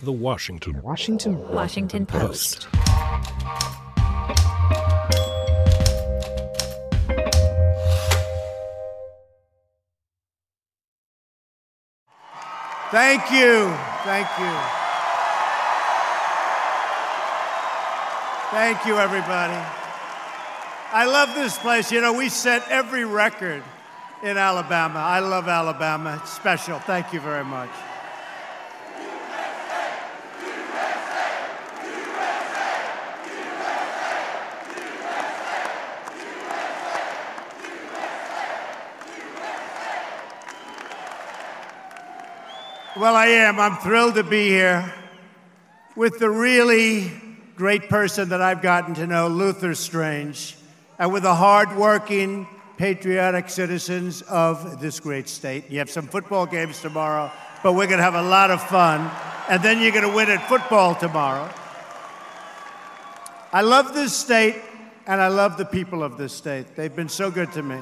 The Washington Washington Washington Post. Thank you. Thank you. Thank you, everybody. I love this place. You know, we set every record in Alabama. I love Alabama. It's special. Thank you very much. Well, I am. I'm thrilled to be here with the really great person that I've gotten to know, Luther Strange, and with the hardworking, patriotic citizens of this great state. You have some football games tomorrow, but we're going to have a lot of fun. And then you're going to win at football tomorrow. I love this state, and I love the people of this state. They've been so good to me.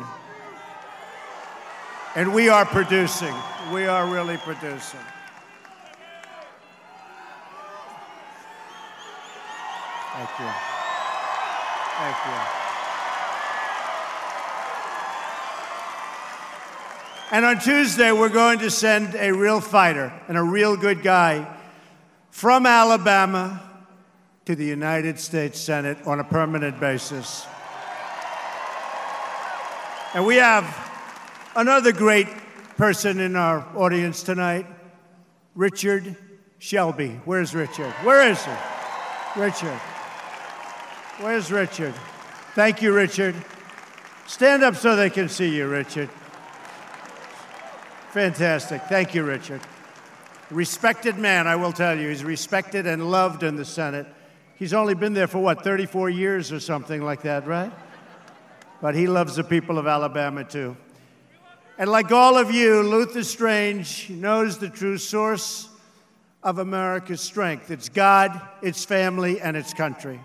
And we are producing. We are really producing. Thank you. Thank you. And on Tuesday, we're going to send a real fighter and a real good guy from Alabama to the United States Senate on a permanent basis. And we have another great person in our audience tonight, Richard Shelby. Where's Richard? Where is he? Richard. Where's Richard? Thank you, Richard. Stand up so they can see you, Richard. Fantastic. Thank you, Richard. Respected man, I will tell you. He's respected and loved in the Senate. He's only been there for what, 34 years or something like that, right? But he loves the people of Alabama too. And like all of you, Luther Strange knows the true source of America's strength it's God, its family, and its country.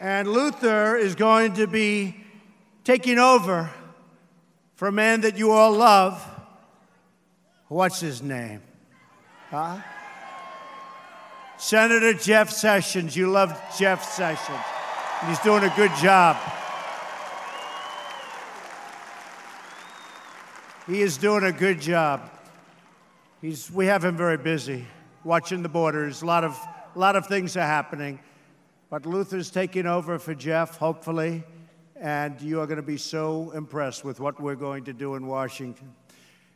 And Luther is going to be taking over for a man that you all love. What's his name? Huh? Senator Jeff Sessions. You love Jeff Sessions. He's doing a good job. He is doing a good job. He's, we have him very busy watching the borders. A lot of, a lot of things are happening. But Luther's taking over for Jeff, hopefully, and you are going to be so impressed with what we're going to do in Washington.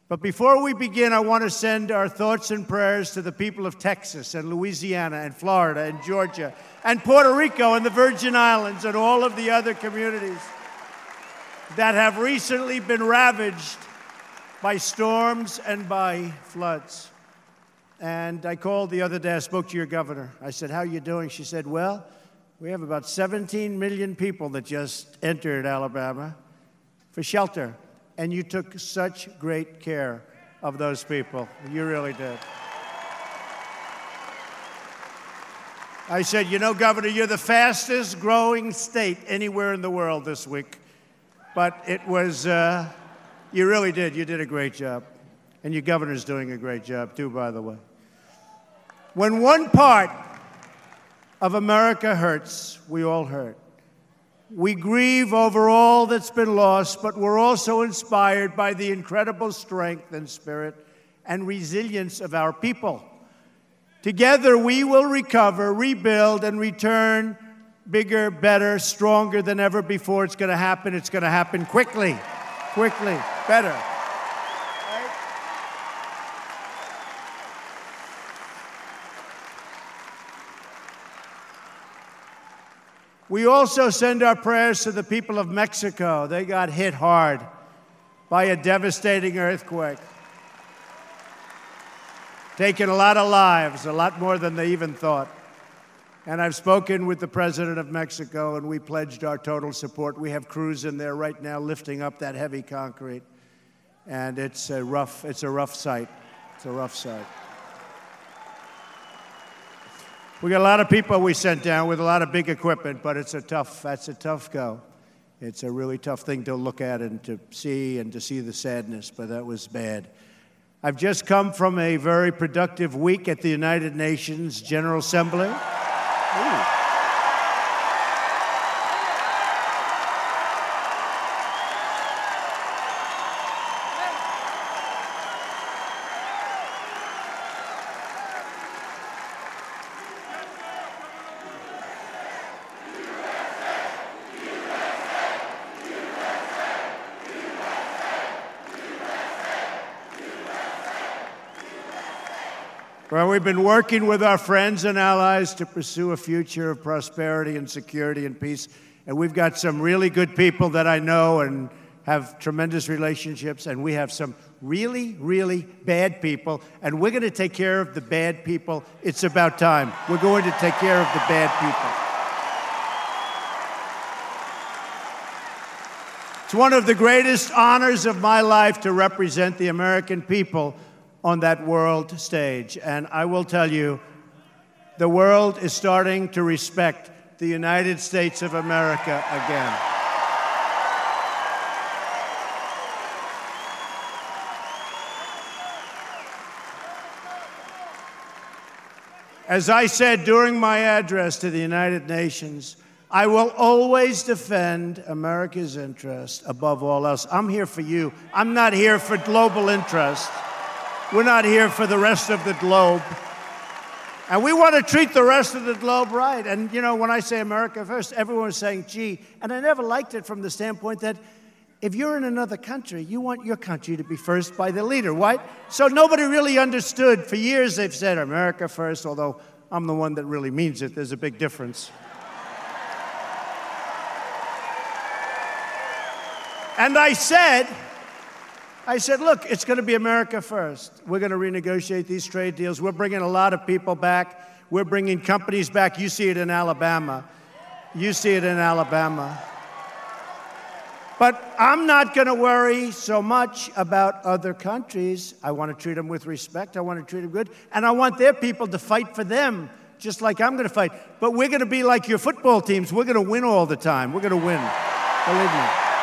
But before we begin, I want to send our thoughts and prayers to the people of Texas and Louisiana and Florida and Georgia and Puerto Rico and the Virgin Islands and all of the other communities that have recently been ravaged by storms and by floods. And I called the other day, I spoke to your governor. I said, How are you doing? She said, Well, we have about 17 million people that just entered Alabama for shelter. And you took such great care of those people. You really did. I said, You know, Governor, you're the fastest growing state anywhere in the world this week. But it was, uh, you really did. You did a great job. And your governor's doing a great job, too, by the way. When one part of America hurts, we all hurt. We grieve over all that's been lost, but we're also inspired by the incredible strength and spirit and resilience of our people. Together, we will recover, rebuild, and return bigger, better, stronger than ever before. It's going to happen. It's going to happen quickly, quickly, better. We also send our prayers to the people of Mexico. They got hit hard by a devastating earthquake, taking a lot of lives, a lot more than they even thought. And I've spoken with the president of Mexico, and we pledged our total support. We have crews in there right now lifting up that heavy concrete, and it's a rough, it's a rough sight. It's a rough sight. We got a lot of people we sent down with a lot of big equipment, but it's a tough, that's a tough go. It's a really tough thing to look at and to see and to see the sadness, but that was bad. I've just come from a very productive week at the United Nations General Assembly. Ooh. We've been working with our friends and allies to pursue a future of prosperity and security and peace. And we've got some really good people that I know and have tremendous relationships. And we have some really, really bad people. And we're going to take care of the bad people. It's about time. We're going to take care of the bad people. It's one of the greatest honors of my life to represent the American people on that world stage. And I will tell you, the world is starting to respect the United States of America again. As I said during my address to the United Nations, I will always defend America's interest above all else. I'm here for you. I'm not here for global interest. We're not here for the rest of the globe. And we want to treat the rest of the globe right. And, you know, when I say America first, everyone's saying, gee. And I never liked it from the standpoint that if you're in another country, you want your country to be first by the leader, right? So nobody really understood. For years, they've said America first, although I'm the one that really means it. There's a big difference. And I said, I said, look, it's going to be America first. We're going to renegotiate these trade deals. We're bringing a lot of people back. We're bringing companies back. You see it in Alabama. You see it in Alabama. But I'm not going to worry so much about other countries. I want to treat them with respect. I want to treat them good. And I want their people to fight for them, just like I'm going to fight. But we're going to be like your football teams. We're going to win all the time. We're going to win. Believe me.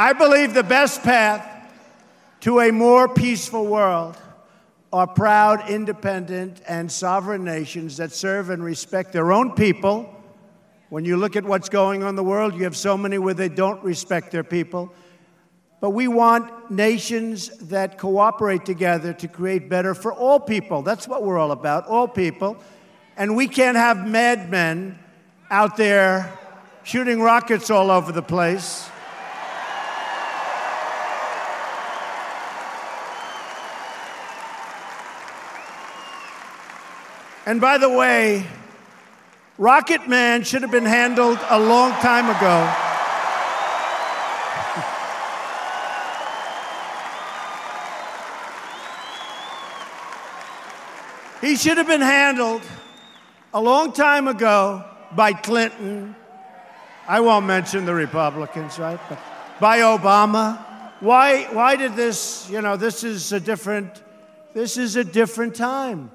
I believe the best path to a more peaceful world are proud, independent, and sovereign nations that serve and respect their own people. When you look at what's going on in the world, you have so many where they don't respect their people. But we want nations that cooperate together to create better for all people. That's what we're all about, all people. And we can't have madmen out there shooting rockets all over the place. And by the way, Rocket Man should have been handled a long time ago. he should have been handled a long time ago by Clinton. I won't mention the Republicans, right? But by Obama. Why, why did this, you know, this is a different, this is a different time.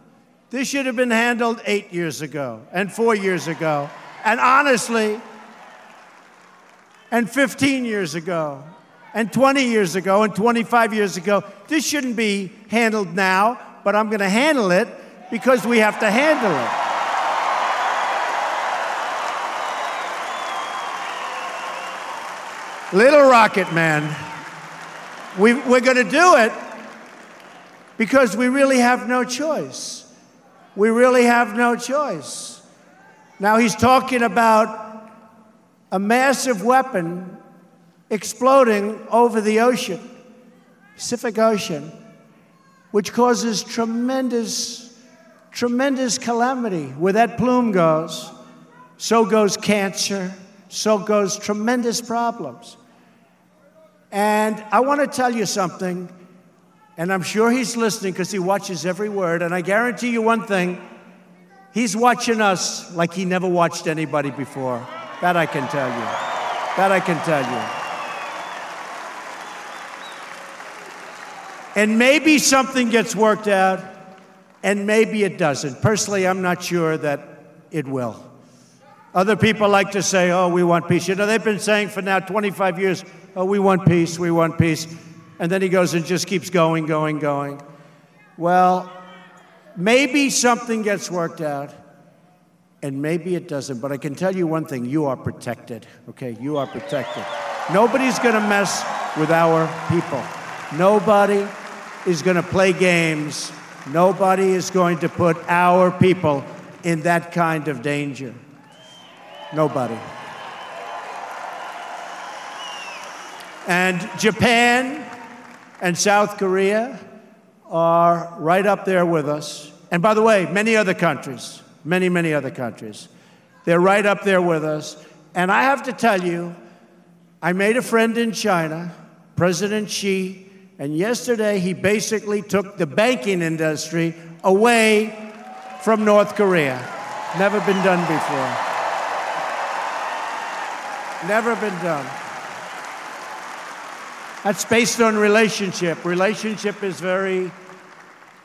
This should have been handled eight years ago and four years ago, and honestly, and 15 years ago, and 20 years ago, and 25 years ago. This shouldn't be handled now, but I'm going to handle it because we have to handle it. Little Rocket Man, we, we're going to do it because we really have no choice we really have no choice. Now he's talking about a massive weapon exploding over the ocean, Pacific Ocean, which causes tremendous, tremendous calamity. Where that plume goes, so goes cancer, so goes tremendous problems. And I want to tell you something and I'm sure he's listening because he watches every word. And I guarantee you one thing He's watching us like he never watched anybody before. That I can tell you. That I can tell you. And maybe something gets worked out, and maybe it doesn't. Personally, I'm not sure that it will. Other people like to say, oh, we want peace. You know, they've been saying for now 25 years, oh, we want peace, we want peace. And then he goes and just keeps going, going, going. Well, maybe something gets worked out, and maybe it doesn't. But I can tell you one thing you are protected, okay? You are protected. Nobody's gonna mess with our people. Nobody is gonna play games. Nobody is going to put our people in that kind of danger. Nobody. And Japan and South Korea are right up there with us. And by the way, many other countries, many, many other countries, they're right up there with us. And I have to tell you, I made a friend in China, President Xi, and yesterday he basically took the banking industry away from North Korea. Never been done before. Never been done. That's based on relationship. Relationship is very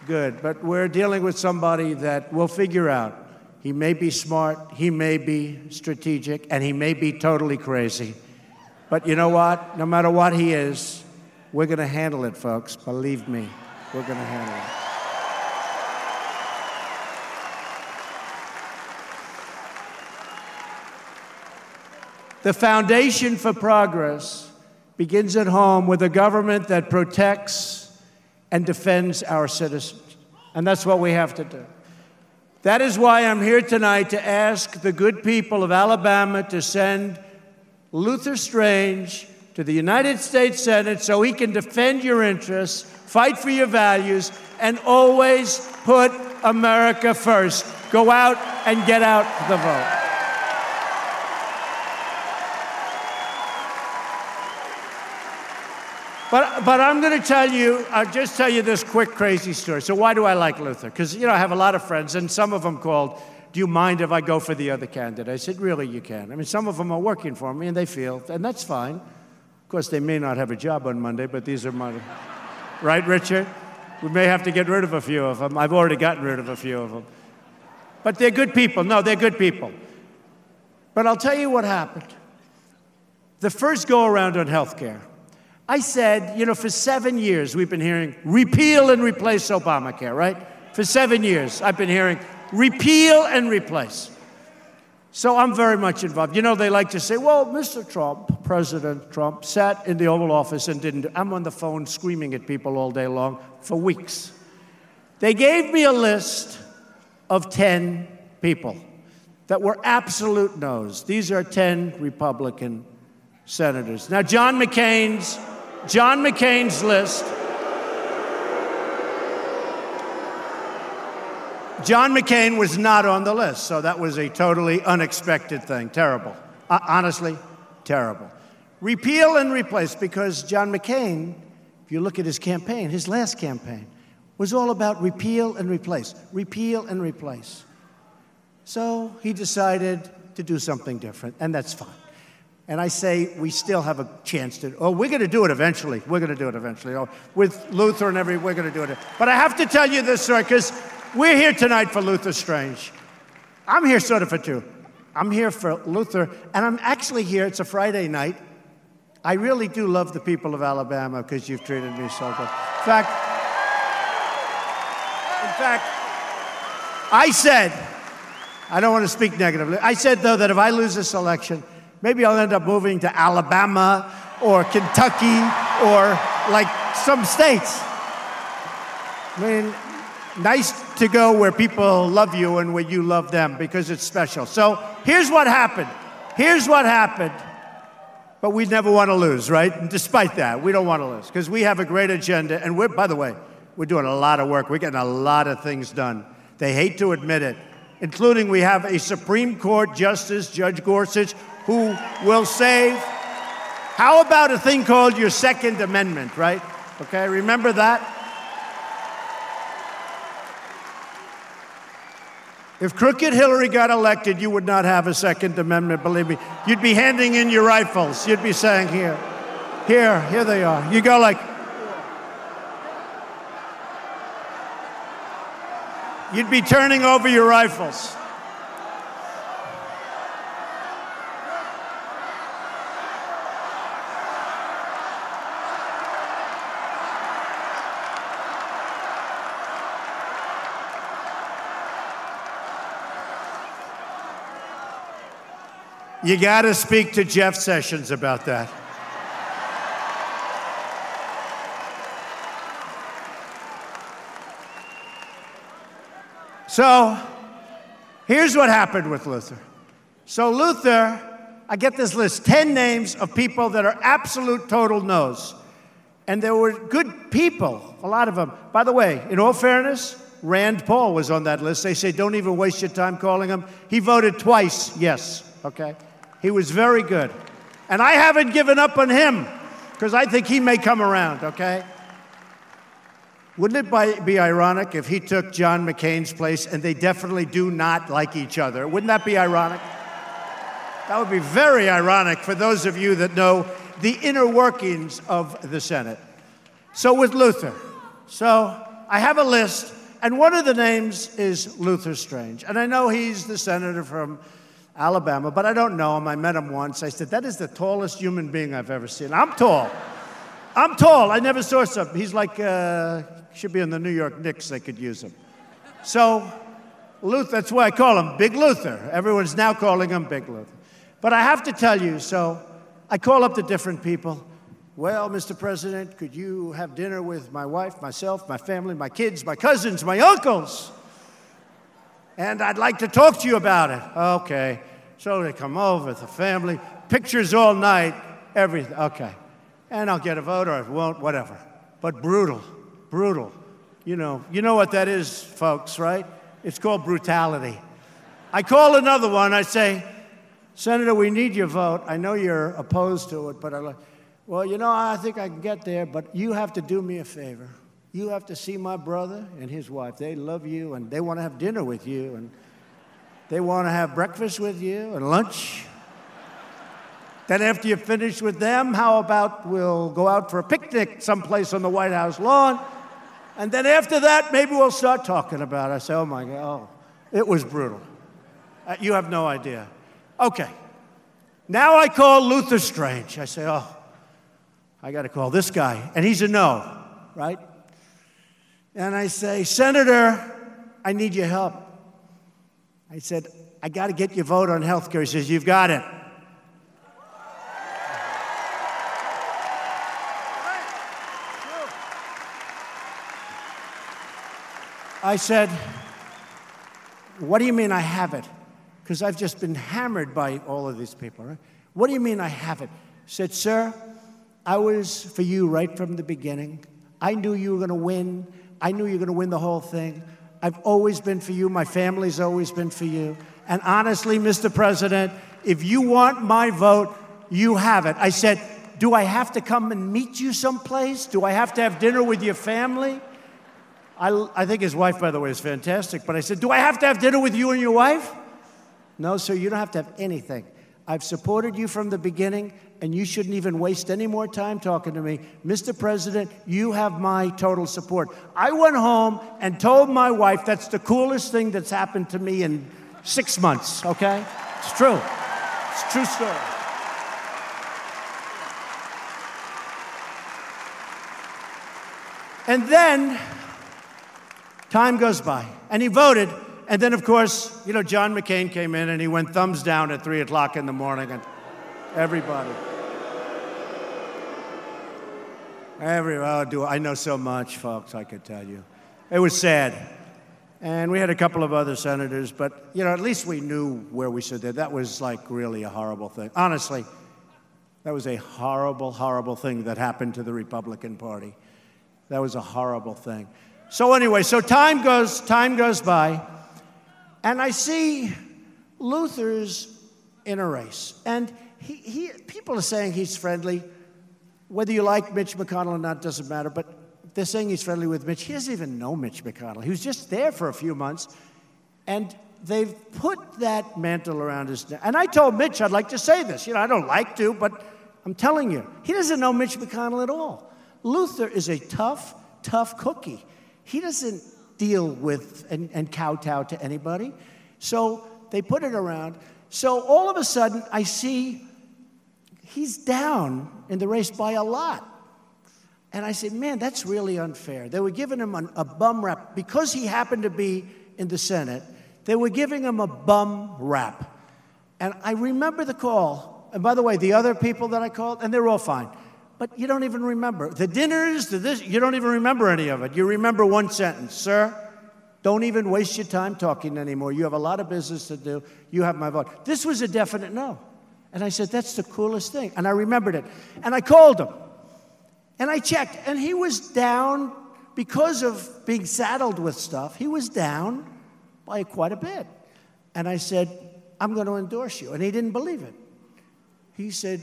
good, but we're dealing with somebody that we'll figure out. He may be smart, he may be strategic, and he may be totally crazy. But you know what? No matter what he is, we're going to handle it, folks. Believe me, we're going to handle it. The foundation for progress begins at home with a government that protects and defends our citizens. And that's what we have to do. That is why I'm here tonight to ask the good people of Alabama to send Luther Strange to the United States Senate so he can defend your interests, fight for your values, and always put America first. Go out and get out the vote. But, but I'm going to tell you, I'll just tell you this quick, crazy story. So, why do I like Luther? Because, you know, I have a lot of friends, and some of them called, Do you mind if I go for the other candidate? I said, Really, you can. I mean, some of them are working for me, and they feel, and that's fine. Of course, they may not have a job on Monday, but these are my. right, Richard? We may have to get rid of a few of them. I've already gotten rid of a few of them. But they're good people. No, they're good people. But I'll tell you what happened. The first go around on health care, I said, you know, for seven years we've been hearing repeal and replace Obamacare, right? For seven years I've been hearing repeal and replace. So I'm very much involved. You know, they like to say, well, Mr. Trump, President Trump, sat in the Oval Office and didn't. I'm on the phone screaming at people all day long for weeks. They gave me a list of 10 people that were absolute no's. These are 10 Republican senators. Now, John McCain's John McCain's list. John McCain was not on the list, so that was a totally unexpected thing. Terrible. Uh, honestly, terrible. Repeal and replace, because John McCain, if you look at his campaign, his last campaign, was all about repeal and replace, repeal and replace. So he decided to do something different, and that's fine. And I say we still have a chance to, oh, we're going to do it eventually. We're going to do it eventually. Oh, with Luther and every, we're going to do it. But I have to tell you this story because we're here tonight for Luther Strange. I'm here sort of for two. I'm here for Luther, and I'm actually here. It's a Friday night. I really do love the people of Alabama because you've treated me so good. In fact, in fact, I said, I don't want to speak negatively. I said, though, that if I lose this election, Maybe I'll end up moving to Alabama or Kentucky or like some states. I mean, nice to go where people love you and where you love them because it's special. So here's what happened. Here's what happened. But we never want to lose, right? And despite that, we don't want to lose because we have a great agenda. And we're, by the way, we're doing a lot of work. We're getting a lot of things done. They hate to admit it, including we have a Supreme Court Justice, Judge Gorsuch, who will save. How about a thing called your Second Amendment, right? Okay, remember that? If crooked Hillary got elected, you would not have a Second Amendment, believe me. You'd be handing in your rifles. You'd be saying, here, here, here they are. You go like, you'd be turning over your rifles. You got to speak to Jeff Sessions about that. So, here's what happened with Luther. So, Luther, I get this list 10 names of people that are absolute total no's. And there were good people, a lot of them. By the way, in all fairness, Rand Paul was on that list. They say, don't even waste your time calling him. He voted twice, yes, okay? He was very good. And I haven't given up on him because I think he may come around, okay? Wouldn't it be ironic if he took John McCain's place and they definitely do not like each other? Wouldn't that be ironic? That would be very ironic for those of you that know the inner workings of the Senate. So, with Luther, so I have a list, and one of the names is Luther Strange. And I know he's the senator from Alabama, but I don't know him. I met him once. I said, That is the tallest human being I've ever seen. I'm tall. I'm tall. I never saw something. He's like, uh, should be in the New York Knicks. They could use him. So, Luther, that's why I call him Big Luther. Everyone's now calling him Big Luther. But I have to tell you, so I call up the different people. Well, Mr. President, could you have dinner with my wife, myself, my family, my kids, my cousins, my uncles? And I'd like to talk to you about it. Okay. So they come over, the family, pictures all night, everything. Okay. And I'll get a vote or I won't, whatever. But brutal, brutal. You know, you know what that is, folks, right? It's called brutality. I call another one, I say, Senator, we need your vote. I know you're opposed to it, but I like, well, you know, I think I can get there, but you have to do me a favor. You have to see my brother and his wife. They love you and they want to have dinner with you and they want to have breakfast with you and lunch. then, after you finish with them, how about we'll go out for a picnic someplace on the White House lawn? And then after that, maybe we'll start talking about it. I say, oh my God, oh, it was brutal. Uh, you have no idea. Okay. Now I call Luther Strange. I say, oh, I got to call this guy. And he's a no, right? And I say, Senator, I need your help. I said, I got to get your vote on health care. He says, You've got it. I said, What do you mean I have it? Because I've just been hammered by all of these people. Right? What do you mean I have it? He said, Sir, I was for you right from the beginning. I knew you were going to win. I knew you were going to win the whole thing. I've always been for you. My family's always been for you. And honestly, Mr. President, if you want my vote, you have it. I said, Do I have to come and meet you someplace? Do I have to have dinner with your family? I, I think his wife, by the way, is fantastic. But I said, Do I have to have dinner with you and your wife? No, sir, you don't have to have anything. I've supported you from the beginning, and you shouldn't even waste any more time talking to me. Mr. President, you have my total support. I went home and told my wife that's the coolest thing that's happened to me in six months, okay? It's true. It's true story. And then time goes by, and he voted and then, of course, you know, John McCain came in and he went thumbs down at 3 o'clock in the morning, and everybody. Every, oh, do I know so much, folks, I could tell you. It was sad. And we had a couple of other senators, but, you know, at least we knew where we stood there. That was like really a horrible thing. Honestly, that was a horrible, horrible thing that happened to the Republican Party. That was a horrible thing. So anyway, so time goes, time goes by. And I see Luther's in a race. And he, he, people are saying he's friendly. Whether you like Mitch McConnell or not doesn't matter, but they're saying he's friendly with Mitch. He doesn't even know Mitch McConnell. He was just there for a few months. And they've put that mantle around his neck. And I told Mitch I'd like to say this. You know, I don't like to, but I'm telling you, he doesn't know Mitch McConnell at all. Luther is a tough, tough cookie. He doesn't deal with and, and kowtow to anybody. So they put it around. So all of a sudden, I see he's down in the race by a lot. And I said, man, that's really unfair. They were giving him an, a bum rap because he happened to be in the Senate. They were giving him a bum rap. And I remember the call. And by the way, the other people that I called, and they're all fine. But you don't even remember. The dinners, the this, you don't even remember any of it. You remember one sentence Sir, don't even waste your time talking anymore. You have a lot of business to do. You have my vote. This was a definite no. And I said, That's the coolest thing. And I remembered it. And I called him. And I checked. And he was down because of being saddled with stuff. He was down by quite a bit. And I said, I'm going to endorse you. And he didn't believe it. He said,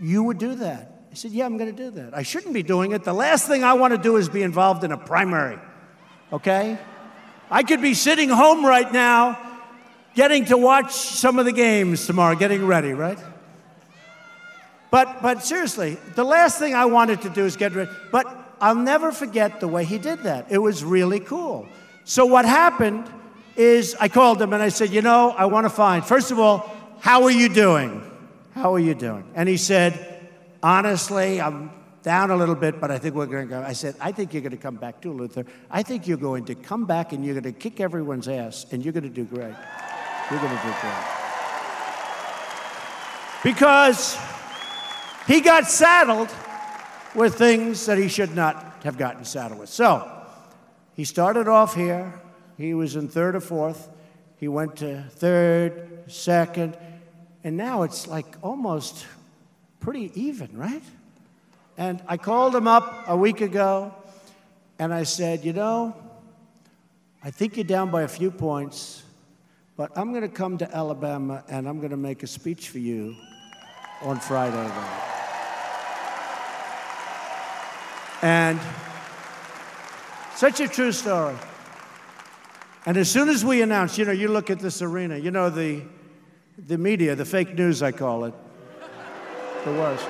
You would do that. I said, Yeah, I'm going to do that. I shouldn't be doing it. The last thing I want to do is be involved in a primary. Okay? I could be sitting home right now getting to watch some of the games tomorrow, getting ready, right? But, but seriously, the last thing I wanted to do is get ready. But I'll never forget the way he did that. It was really cool. So what happened is I called him and I said, You know, I want to find, first of all, how are you doing? How are you doing? And he said, Honestly, I'm down a little bit, but I think we're going to go. I said, I think you're going to come back too, Luther. I think you're going to come back and you're going to kick everyone's ass and you're going to do great. You're going to do great. Because he got saddled with things that he should not have gotten saddled with. So he started off here he was in third or fourth. He went to third, second, and now it's like almost pretty even, right? And I called him up a week ago and I said, You know, I think you're down by a few points, but I'm going to come to Alabama and I'm going to make a speech for you on Friday night. And such a true story. And as soon as we announced, you know, you look at this arena, you know, the, the media, the fake news, I call it, the worst.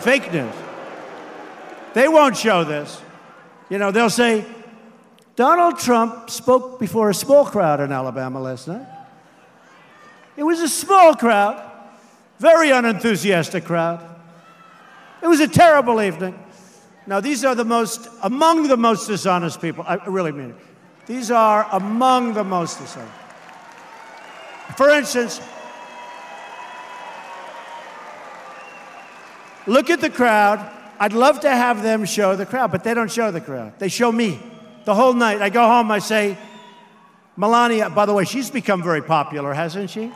Fake news. They won't show this. You know, they'll say, Donald Trump spoke before a small crowd in Alabama last night. It was a small crowd, very unenthusiastic crowd. It was a terrible evening. Now, these are the most, among the most dishonest people. I really mean it. These are among the most dishonest. For instance, look at the crowd. I'd love to have them show the crowd, but they don't show the crowd. They show me the whole night. I go home, I say, Melania, by the way, she's become very popular, hasn't she?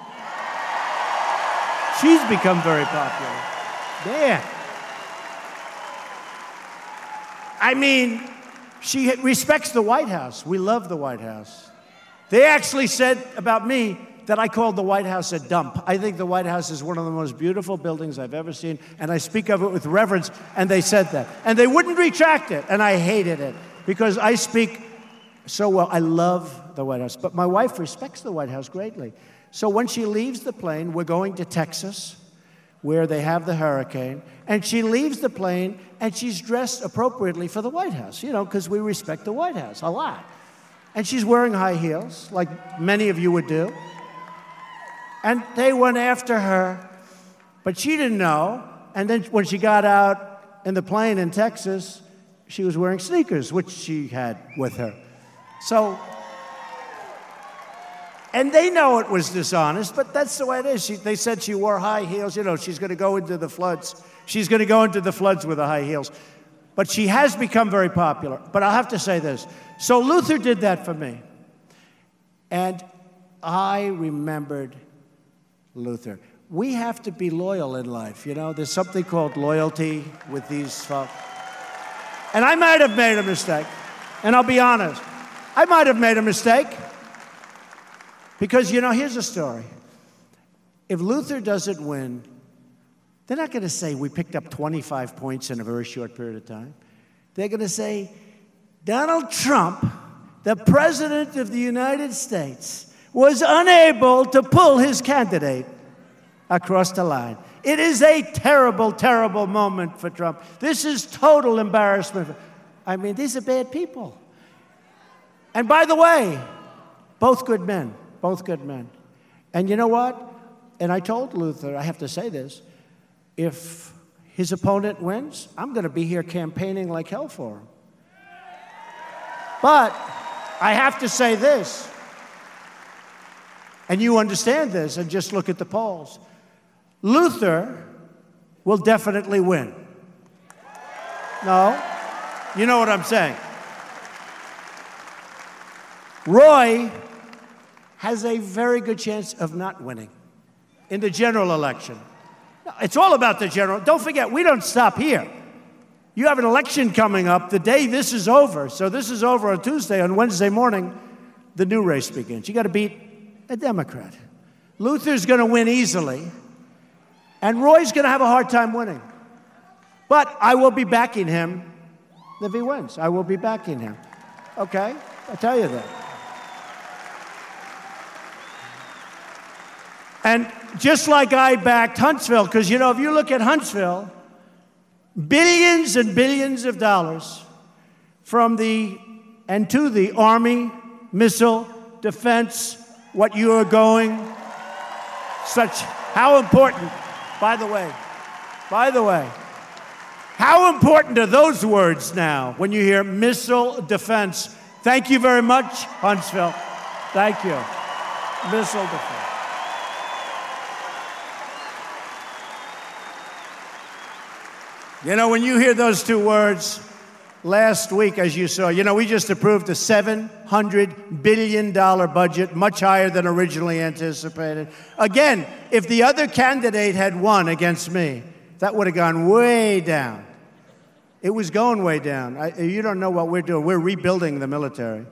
She's become very popular. Yeah. I mean, she respects the White House. We love the White House. They actually said about me that I called the White House a dump. I think the White House is one of the most beautiful buildings I've ever seen, and I speak of it with reverence, and they said that. And they wouldn't retract it, and I hated it because I speak so well. I love the White House, but my wife respects the White House greatly. So when she leaves the plane, we're going to Texas where they have the hurricane, and she leaves the plane and she's dressed appropriately for the White House, you know, because we respect the White House a lot. And she's wearing high heels, like many of you would do. And they went after her, but she didn't know. And then when she got out in the plane in Texas, she was wearing sneakers, which she had with her. So and they know it was dishonest, but that's the way it is. She, they said she wore high heels. You know, she's going to go into the floods. She's going to go into the floods with the high heels. But she has become very popular. But I'll have to say this. So Luther did that for me. And I remembered Luther. We have to be loyal in life. You know, there's something called loyalty with these folks. And I might have made a mistake. And I'll be honest, I might have made a mistake. Because, you know, here's a story. If Luther doesn't win, they're not going to say we picked up 25 points in a very short period of time. They're going to say Donald Trump the President of the United States was unable to pull his candidate across the line. It is a terrible, terrible moment for Trump. This is total embarrassment. I mean, these are bad people. And by the way, both good men, both good men. And you know what? And I told Luther, I have to say this if his opponent wins, I'm going to be here campaigning like hell for him. But I have to say this, and you understand this, and just look at the polls. Luther will definitely win. No? You know what I'm saying. Roy has a very good chance of not winning in the general election. It's all about the general. Don't forget, we don't stop here. You have an election coming up the day this is over. So this is over on Tuesday. On Wednesday morning, the new race begins. You got to beat a Democrat. Luther's going to win easily, and Roy's going to have a hard time winning. But I will be backing him if he wins. I will be backing him. Okay? I tell you that. And just like I backed Huntsville, because you know, if you look at Huntsville, billions and billions of dollars from the and to the Army, missile, defense, what you are going, such how important, by the way, by the way, how important are those words now when you hear missile defense? Thank you very much, Huntsville. Thank you. Missile defense. You know, when you hear those two words, last week, as you saw, you know, we just approved a $700 billion budget, much higher than originally anticipated. Again, if the other candidate had won against me, that would have gone way down. It was going way down. I, you don't know what we're doing. We're rebuilding the military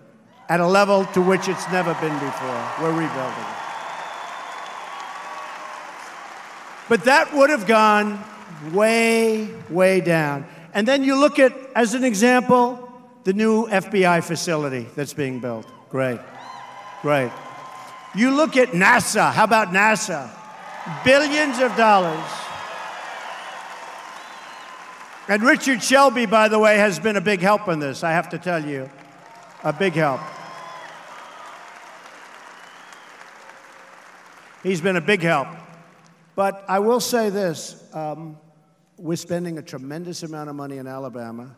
at a level to which it's never been before. We're rebuilding it. But that would have gone way, way down. And then you look at, as an example, the new FBI facility that's being built. Great, great. You look at NASA. How about NASA? Billions of dollars. And Richard Shelby, by the way, has been a big help in this, I have to tell you. A big help. He's been a big help. But I will say this um, we're spending a tremendous amount of money in Alabama,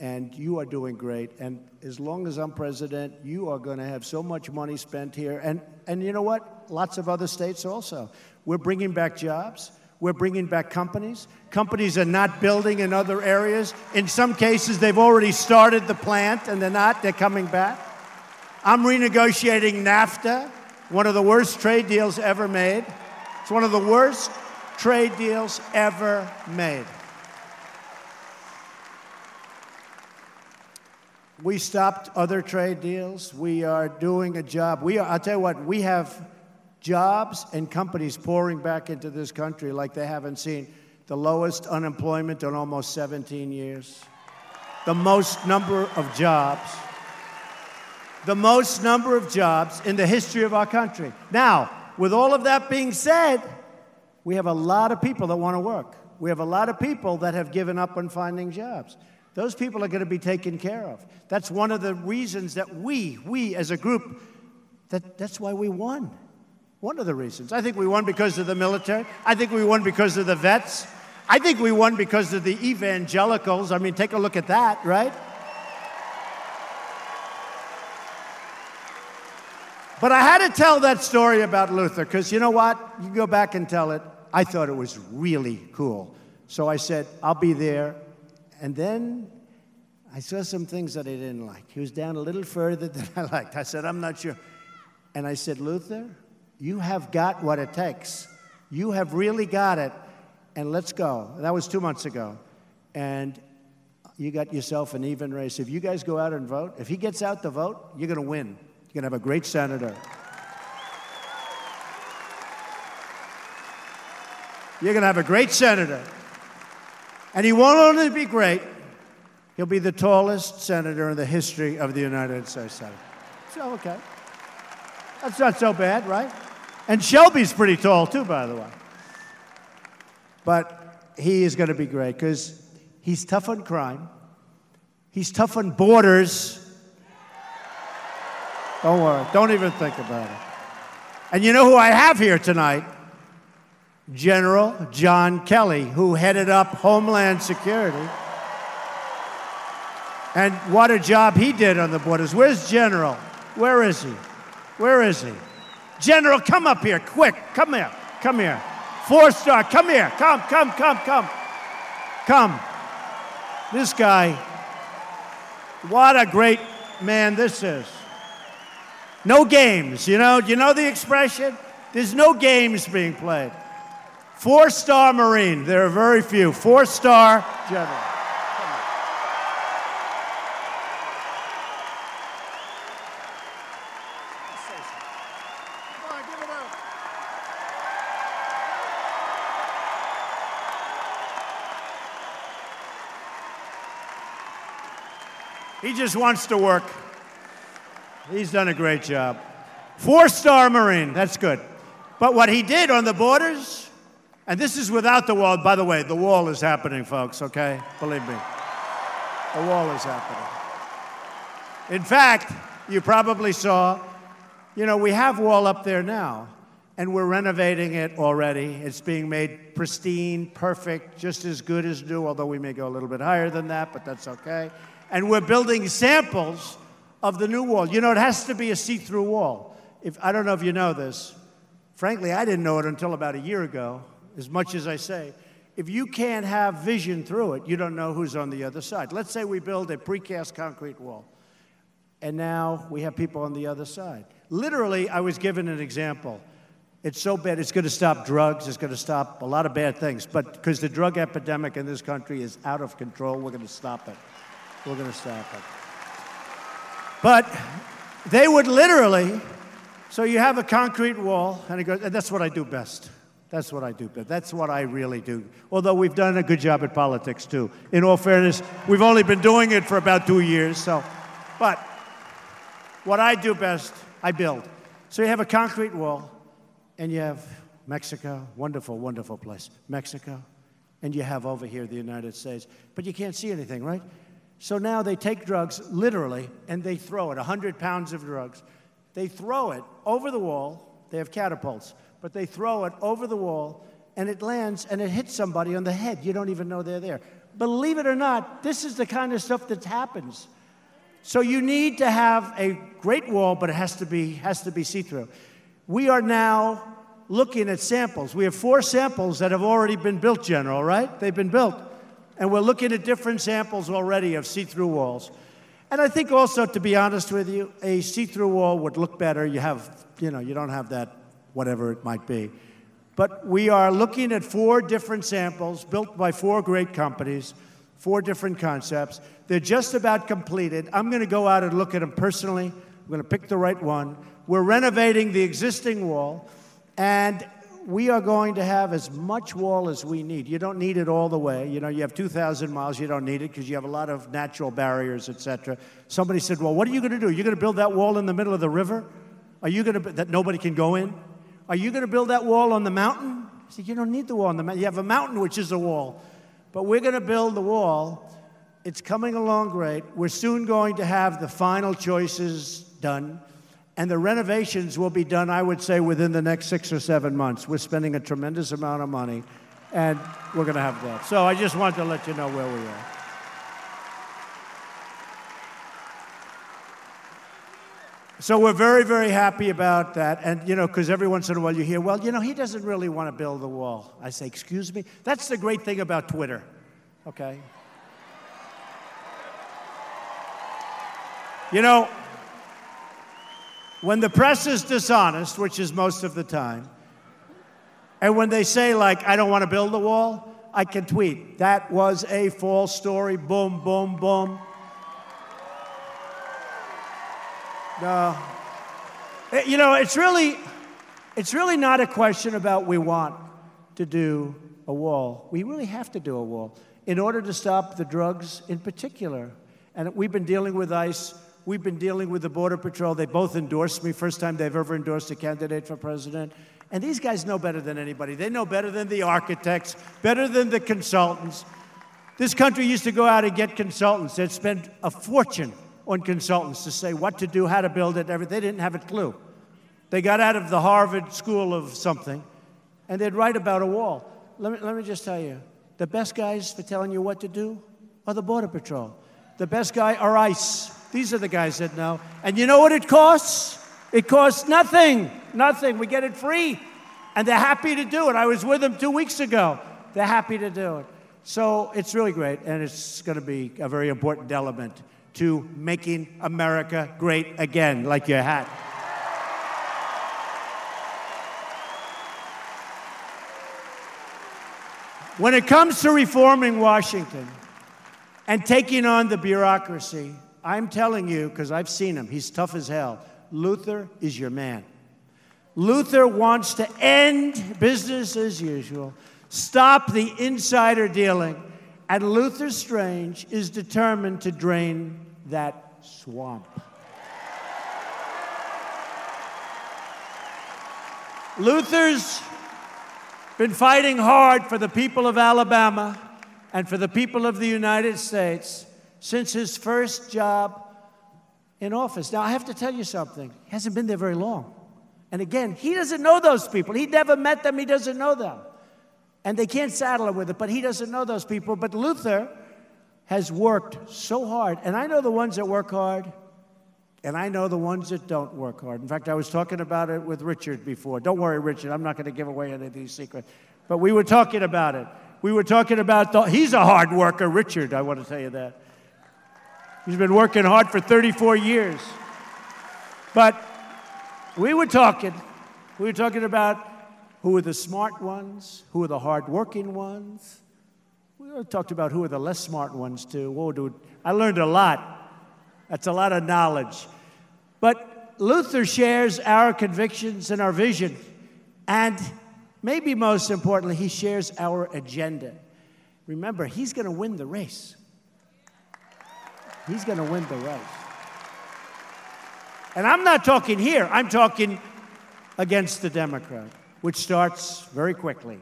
and you are doing great. And as long as I'm president, you are going to have so much money spent here. And, and you know what? Lots of other states also. We're bringing back jobs. We're bringing back companies. Companies are not building in other areas. In some cases, they've already started the plant and they're not, they're coming back. I'm renegotiating NAFTA, one of the worst trade deals ever made. It's one of the worst trade deals ever made. We stopped other trade deals. We are doing a job. We are, I'll tell you what, we have jobs and companies pouring back into this country like they haven't seen. The lowest unemployment in almost 17 years. The most number of jobs. The most number of jobs in the history of our country. Now, with all of that being said, we have a lot of people that want to work. We have a lot of people that have given up on finding jobs. Those people are going to be taken care of. That's one of the reasons that we, we as a group, that, that's why we won. One of the reasons. I think we won because of the military. I think we won because of the vets. I think we won because of the evangelicals. I mean, take a look at that, right? But I had to tell that story about Luther because you know what? You go back and tell it. I thought it was really cool. So I said, I'll be there. And then I saw some things that I didn't like. He was down a little further than I liked. I said, I'm not sure. And I said, Luther, you have got what it takes. You have really got it. And let's go. That was two months ago. And you got yourself an even race. If you guys go out and vote, if he gets out the vote, you're going to win. You're going to have a great senator. You're going to have a great senator. And he won't only be great, he'll be the tallest senator in the history of the United States Senate. So, okay. That's not so bad, right? And Shelby's pretty tall, too, by the way. But he is going to be great because he's tough on crime, he's tough on borders. Don't worry, don't even think about it. And you know who I have here tonight? General John Kelly, who headed up Homeland Security. And what a job he did on the borders. Where's General? Where is he? Where is he? General, come up here, quick. Come here. Come here. Four star, come here. Come, come, come, come. Come. This guy, what a great man this is. No games, you know? You know the expression? There's no games being played. Four star Marine, there are very few. Four star general. He just wants to work. He's done a great job. Four star Marine, that's good. But what he did on the borders, and this is without the wall, by the way, the wall is happening, folks, okay? Believe me. The wall is happening. In fact, you probably saw, you know, we have wall up there now, and we're renovating it already. It's being made pristine, perfect, just as good as new, although we may go a little bit higher than that, but that's okay. And we're building samples of the new wall. You know, it has to be a see through wall. If, I don't know if you know this. Frankly, I didn't know it until about a year ago, as much as I say. If you can't have vision through it, you don't know who's on the other side. Let's say we build a precast concrete wall, and now we have people on the other side. Literally, I was given an example. It's so bad, it's going to stop drugs, it's going to stop a lot of bad things. But because the drug epidemic in this country is out of control, we're going to stop it. We're going to stop it. But they would literally, so you have a concrete wall, and it goes, and that's what I do best. That's what I do best. That's what I really do. Although we've done a good job at politics too. In all fairness, we've only been doing it for about two years, so. But what I do best, I build. So you have a concrete wall, and you have Mexico, wonderful, wonderful place. Mexico, and you have over here the United States. But you can't see anything, right? So now they take drugs, literally, and they throw it 100 pounds of drugs. They throw it over the wall. They have catapults, but they throw it over the wall, and it lands and it hits somebody on the head. You don't even know they're there. Believe it or not, this is the kind of stuff that happens. So you need to have a great wall, but it has to be, has to be see through. We are now looking at samples. We have four samples that have already been built, General, right? They've been built. And we're looking at different samples already of see through walls. And I think also, to be honest with you, a see through wall would look better. You have, you know, you don't have that, whatever it might be. But we are looking at four different samples built by four great companies, four different concepts. They're just about completed. I'm going to go out and look at them personally. I'm going to pick the right one. We're renovating the existing wall. And we are going to have as much wall as we need. You don't need it all the way. You know, you have 2,000 miles, you don't need it because you have a lot of natural barriers, etc. Somebody said, Well, what are you going to do? You're going to build that wall in the middle of the river? Are you going to, that nobody can go in? Are you going to build that wall on the mountain? I said, You don't need the wall on the mountain. You have a mountain, which is a wall. But we're going to build the wall. It's coming along great. We're soon going to have the final choices done. And the renovations will be done, I would say, within the next six or seven months. We're spending a tremendous amount of money, and we're going to have that. So I just wanted to let you know where we are. So we're very, very happy about that. And, you know, because every once in a while you hear, well, you know, he doesn't really want to build the wall. I say, excuse me? That's the great thing about Twitter, okay? You know, when the press is dishonest, which is most of the time, and when they say, like, I don't want to build a wall, I can tweet, that was a false story, boom, boom, boom. No. Eh, you know, it's really, it's really not a question about we want to do a wall. We really have to do a wall in order to stop the drugs in particular. And we've been dealing with ICE We've been dealing with the Border Patrol. They both endorsed me, first time they've ever endorsed a candidate for president. And these guys know better than anybody. They know better than the architects, better than the consultants. This country used to go out and get consultants. They'd spend a fortune on consultants to say what to do, how to build it, everything. They didn't have a clue. They got out of the Harvard School of something, and they'd write about a wall. Let me, let me just tell you the best guys for telling you what to do are the Border Patrol. The best guy are ICE. These are the guys that know. And you know what it costs? It costs nothing. Nothing. We get it free. And they're happy to do it. I was with them two weeks ago. They're happy to do it. So it's really great, and it's going to be a very important element to making America great again, like your hat. When it comes to reforming Washington and taking on the bureaucracy, I'm telling you, because I've seen him, he's tough as hell. Luther is your man. Luther wants to end business as usual, stop the insider dealing, and Luther Strange is determined to drain that swamp. Luther's been fighting hard for the people of Alabama and for the people of the United States since his first job in office. Now, I have to tell you something. He hasn't been there very long. And again, he doesn't know those people. He never met them, he doesn't know them. And they can't saddle him with it, but he doesn't know those people. But Luther has worked so hard. And I know the ones that work hard, and I know the ones that don't work hard. In fact, I was talking about it with Richard before. Don't worry, Richard, I'm not going to give away any of these secrets. But we were talking about it. We were talking about, the, he's a hard worker, Richard, I want to tell you that. He's been working hard for 34 years. But we were talking, we were talking about who are the smart ones, who are the hardworking ones. We talked about who are the less smart ones too. Whoa, dude, I learned a lot. That's a lot of knowledge. But Luther shares our convictions and our vision. And maybe most importantly, he shares our agenda. Remember, he's going to win the race. He's going to win the race. And I'm not talking here, I'm talking against the Democrat, which starts very quickly.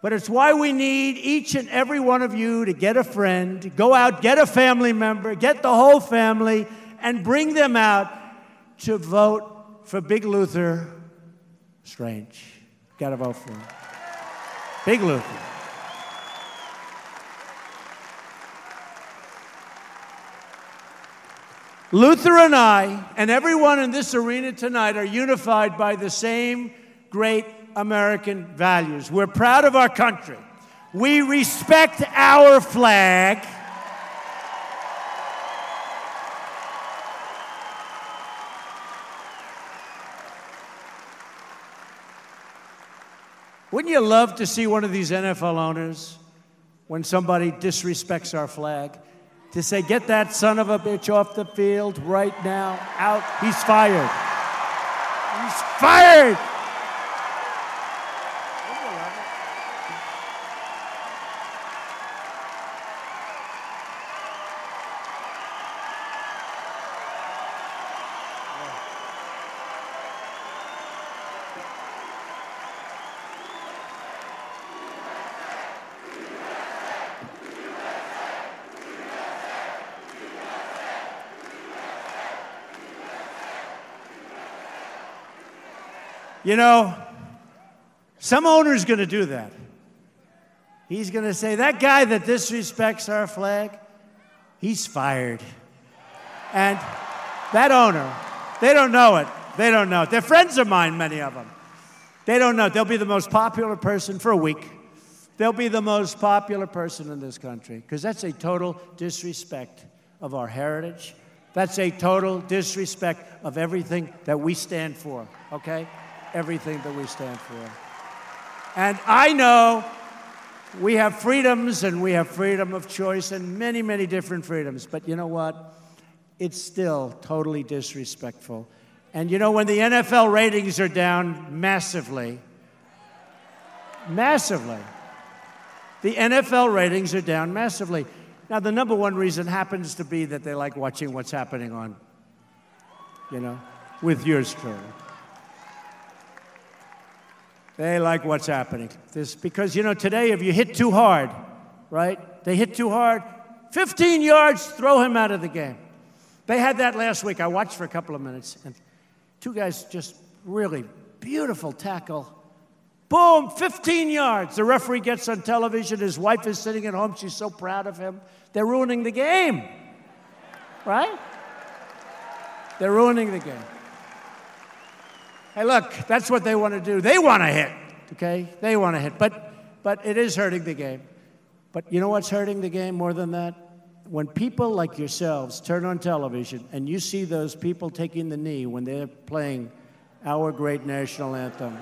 But it's why we need each and every one of you to get a friend, go out, get a family member, get the whole family, and bring them out to vote for Big Luther Strange. Got to vote for him. Big Luther. Luther and I, and everyone in this arena tonight, are unified by the same great American values. We're proud of our country. We respect our flag. Wouldn't you love to see one of these NFL owners, when somebody disrespects our flag, to say, get that son of a bitch off the field right now, out. He's fired. He's fired. You know, some owner's going to do that. He's going to say, that guy that disrespects our flag, he's fired. And that owner, they don't know it. They don't know it. They're friends of mine, many of them. They don't know. They'll be the most popular person for a week. They'll be the most popular person in this country because that's a total disrespect of our heritage. That's a total disrespect of everything that we stand for, okay? Everything that we stand for. And I know we have freedoms and we have freedom of choice and many, many different freedoms. But you know what? It's still totally disrespectful. And you know, when the NFL ratings are down massively, massively, the NFL ratings are down massively. Now, the number one reason happens to be that they like watching what's happening on you know, with yours truly. They like what's happening. This, because, you know, today if you hit too hard, right? They hit too hard, 15 yards, throw him out of the game. They had that last week. I watched for a couple of minutes, and two guys just really beautiful tackle. Boom, 15 yards. The referee gets on television. His wife is sitting at home. She's so proud of him. They're ruining the game, right? They're ruining the game. Hey, look, that's what they want to do. They want to hit, okay? They want to hit. But, but it is hurting the game. But you know what's hurting the game more than that? When people like yourselves turn on television and you see those people taking the knee when they're playing our great national anthem.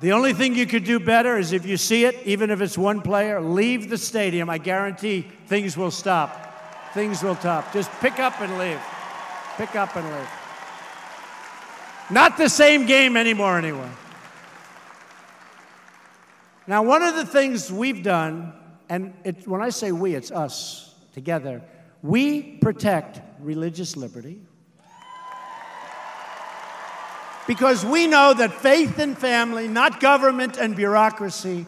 The only thing you could do better is if you see it, even if it's one player, leave the stadium. I guarantee things will stop. Things will stop. Just pick up and leave. Pick up and leave. Not the same game anymore, anyway. Now, one of the things we've done, and it, when I say we, it's us together, we protect religious liberty because we know that faith and family, not government and bureaucracy,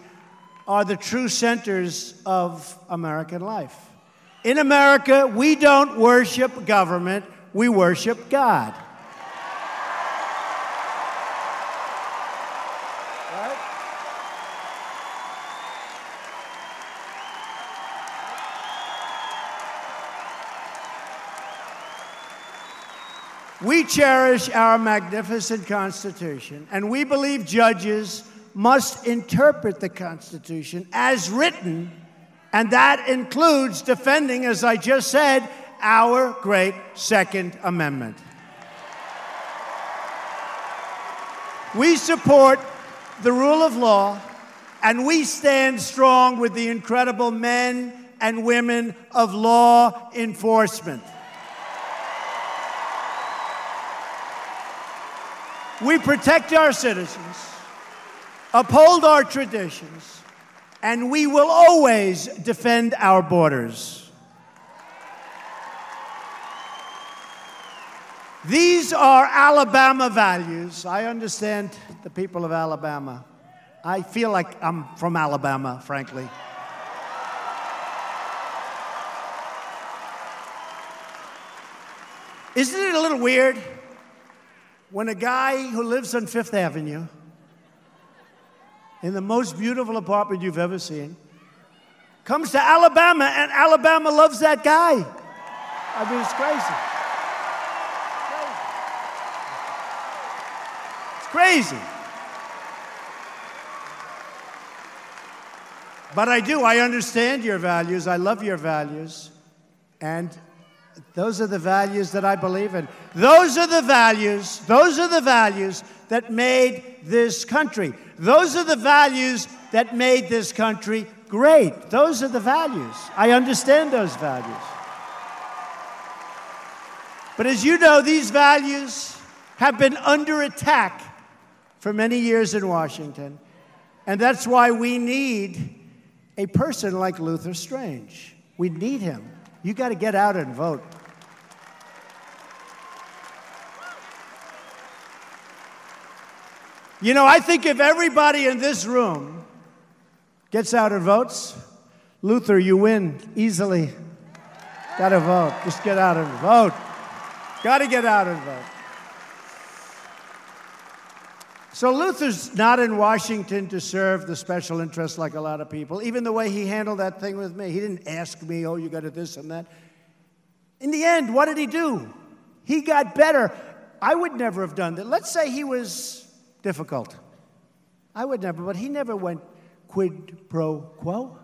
are the true centers of American life. In America, we don't worship government, we worship God. We cherish our magnificent Constitution, and we believe judges must interpret the Constitution as written, and that includes defending, as I just said, our great Second Amendment. We support the rule of law, and we stand strong with the incredible men and women of law enforcement. We protect our citizens, uphold our traditions, and we will always defend our borders. These are Alabama values. I understand the people of Alabama. I feel like I'm from Alabama, frankly. Isn't it a little weird? when a guy who lives on Fifth Avenue, in the most beautiful apartment you've ever seen, comes to Alabama and Alabama loves that guy. I mean, it's crazy. It's crazy. But I do, I understand your values, I love your values, and those are the values that I believe in. Those are the values, those are the values that made this country. Those are the values that made this country great. Those are the values. I understand those values. But as you know, these values have been under attack for many years in Washington. And that's why we need a person like Luther Strange. We need him. You got to get out and vote. You know, I think if everybody in this room gets out and votes, Luther, you win easily. Got to vote. Just get out and vote. Got to get out and vote. So Luther's not in Washington to serve the special interests like a lot of people. Even the way he handled that thing with me, he didn't ask me, oh, you got to this and that. In the end, what did he do? He got better. I would never have done that. Let's say he was difficult. I would never, but he never went quid pro quo.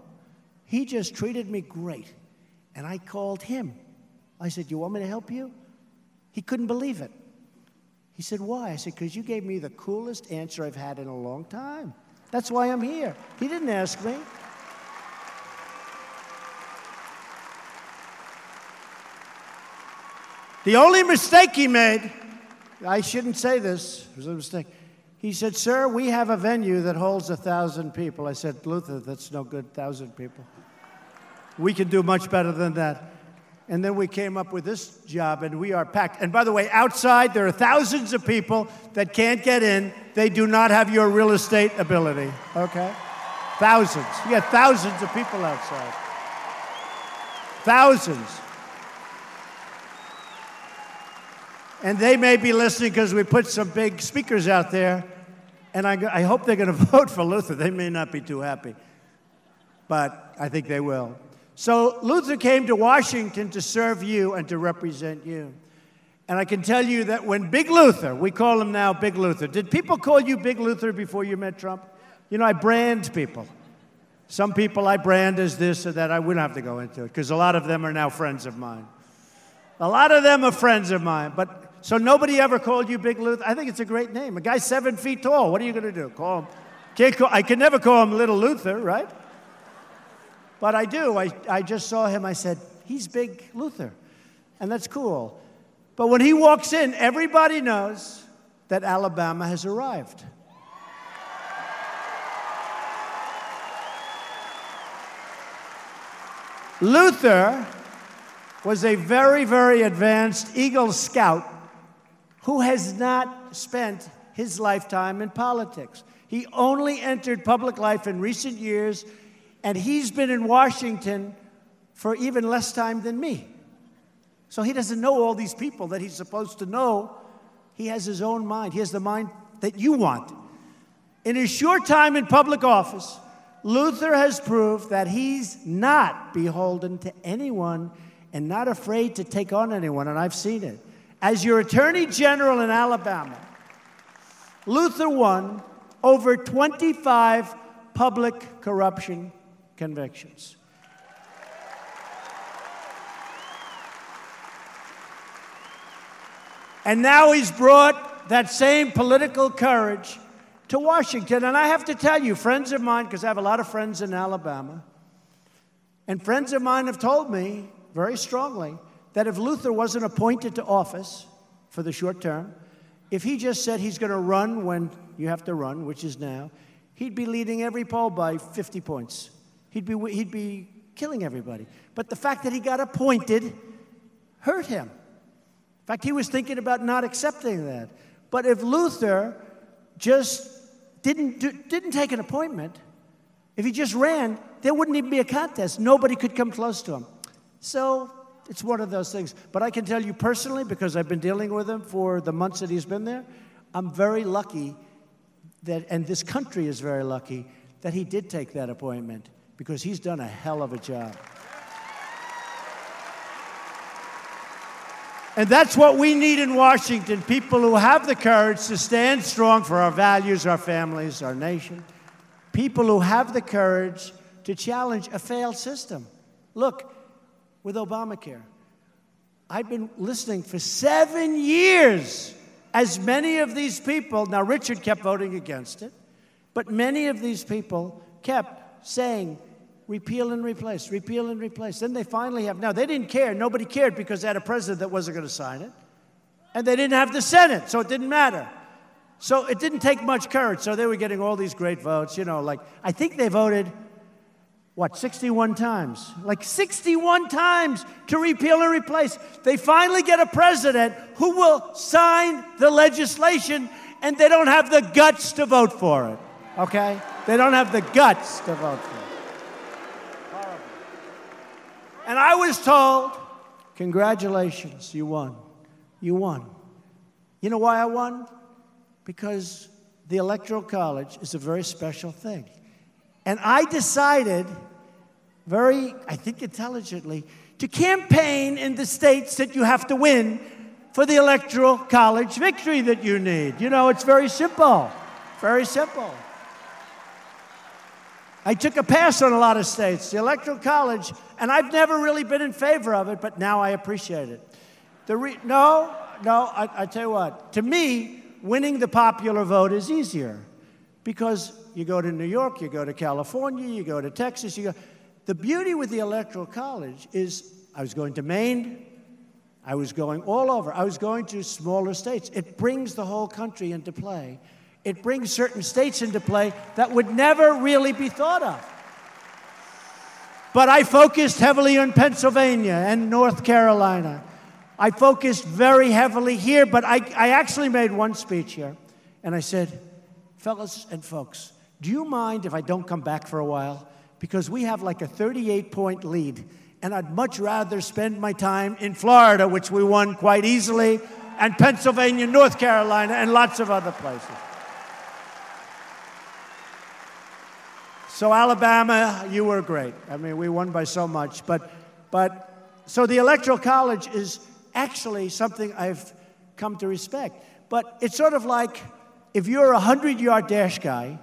He just treated me great. And I called him. I said, You want me to help you? He couldn't believe it. He said, Why? I said, Because you gave me the coolest answer I've had in a long time. That's why I'm here. He didn't ask me. The only mistake he made, I shouldn't say this, it was a mistake. He said, Sir, we have a venue that holds a thousand people. I said, Luther, that's no good, thousand people. We can do much better than that. And then we came up with this job, and we are packed. And by the way, outside, there are thousands of people that can't get in. They do not have your real estate ability, okay? Thousands. You got thousands of people outside. Thousands. And they may be listening because we put some big speakers out there. And I, I hope they're going to vote for Luther. They may not be too happy, but I think they will. So Luther came to Washington to serve you and to represent you. And I can tell you that when Big Luther, we call him now Big Luther, did people call you Big Luther before you met Trump? You know, I brand people. Some people I brand as this or that. I wouldn't have to go into it because a lot of them are now friends of mine. A lot of them are friends of mine. But so nobody ever called you Big Luther. I think it's a great name. A guy seven feet tall. What are you going to do? Call him? Can't call, I can never call him Little Luther, right? But I do. I, I just saw him. I said, he's Big Luther. And that's cool. But when he walks in, everybody knows that Alabama has arrived. Luther was a very, very advanced Eagle Scout who has not spent his lifetime in politics. He only entered public life in recent years, and he's been in Washington for even less time than me. So he doesn't know all these people that he's supposed to know. He has his own mind. He has the mind that you want. In his short time in public office, Luther has proved that he's not beholden to anyone and not afraid to take on anyone, and I've seen it. As your attorney general in Alabama, Luther won over 25 public corruption convictions. And now he's brought that same political courage to Washington. And I have to tell you, friends of mine, because I have a lot of friends in Alabama, and friends of mine have told me very strongly that if Luther wasn't appointed to office for the short term, if he just said he's going to run when you have to run, which is now, he'd be leading every poll by 50 points. He'd be, he'd be killing everybody. But the fact that he got appointed hurt him. In fact, he was thinking about not accepting that. But if Luther just didn't, do, didn't take an appointment, if he just ran, there wouldn't even be a contest. Nobody could come close to him. So it's one of those things. But I can tell you personally, because I've been dealing with him for the months that he's been there, I'm very lucky that, and this country is very lucky, that he did take that appointment because he's done a hell of a job. And that's what we need in Washington people who have the courage to stand strong for our values, our families, our nation. People who have the courage to challenge a failed system. Look, with Obamacare. I've been listening for seven years as many of these people, now Richard kept voting against it, but many of these people kept saying, repeal and replace, repeal and replace. Then they finally have, now they didn't care, nobody cared because they had a president that wasn't going to sign it. And they didn't have the Senate, so it didn't matter. So it didn't take much courage. So they were getting all these great votes, you know, like, I think they voted what, 61 times? Like 61 times to repeal and replace. They finally get a president who will sign the legislation and they don't have the guts to vote for it. Okay? They don't have the guts to vote for it. Horrible. And I was told, congratulations, you won. You won. You know why I won? Because the Electoral College is a very special thing. And I decided, very, I think intelligently, to campaign in the states that you have to win for the electoral college victory that you need. You know, it's very simple. Very simple. I took a pass on a lot of states, the electoral college, and I've never really been in favor of it, but now I appreciate it. The re- no, no, I, I tell you what, to me, winning the popular vote is easier because you go to New York, you go to California, you go to Texas, you go. The beauty with the Electoral College is I was going to Maine, I was going all over, I was going to smaller states. It brings the whole country into play. It brings certain states into play that would never really be thought of. But I focused heavily on Pennsylvania and North Carolina. I focused very heavily here, but I, I actually made one speech here. And I said, fellas and folks, do you mind if I don't come back for a while? Because we have like a 38 point lead, and I'd much rather spend my time in Florida, which we won quite easily, and Pennsylvania, North Carolina, and lots of other places. So, Alabama, you were great. I mean, we won by so much. But, but so the Electoral College is actually something I've come to respect. But it's sort of like if you're a 100 yard dash guy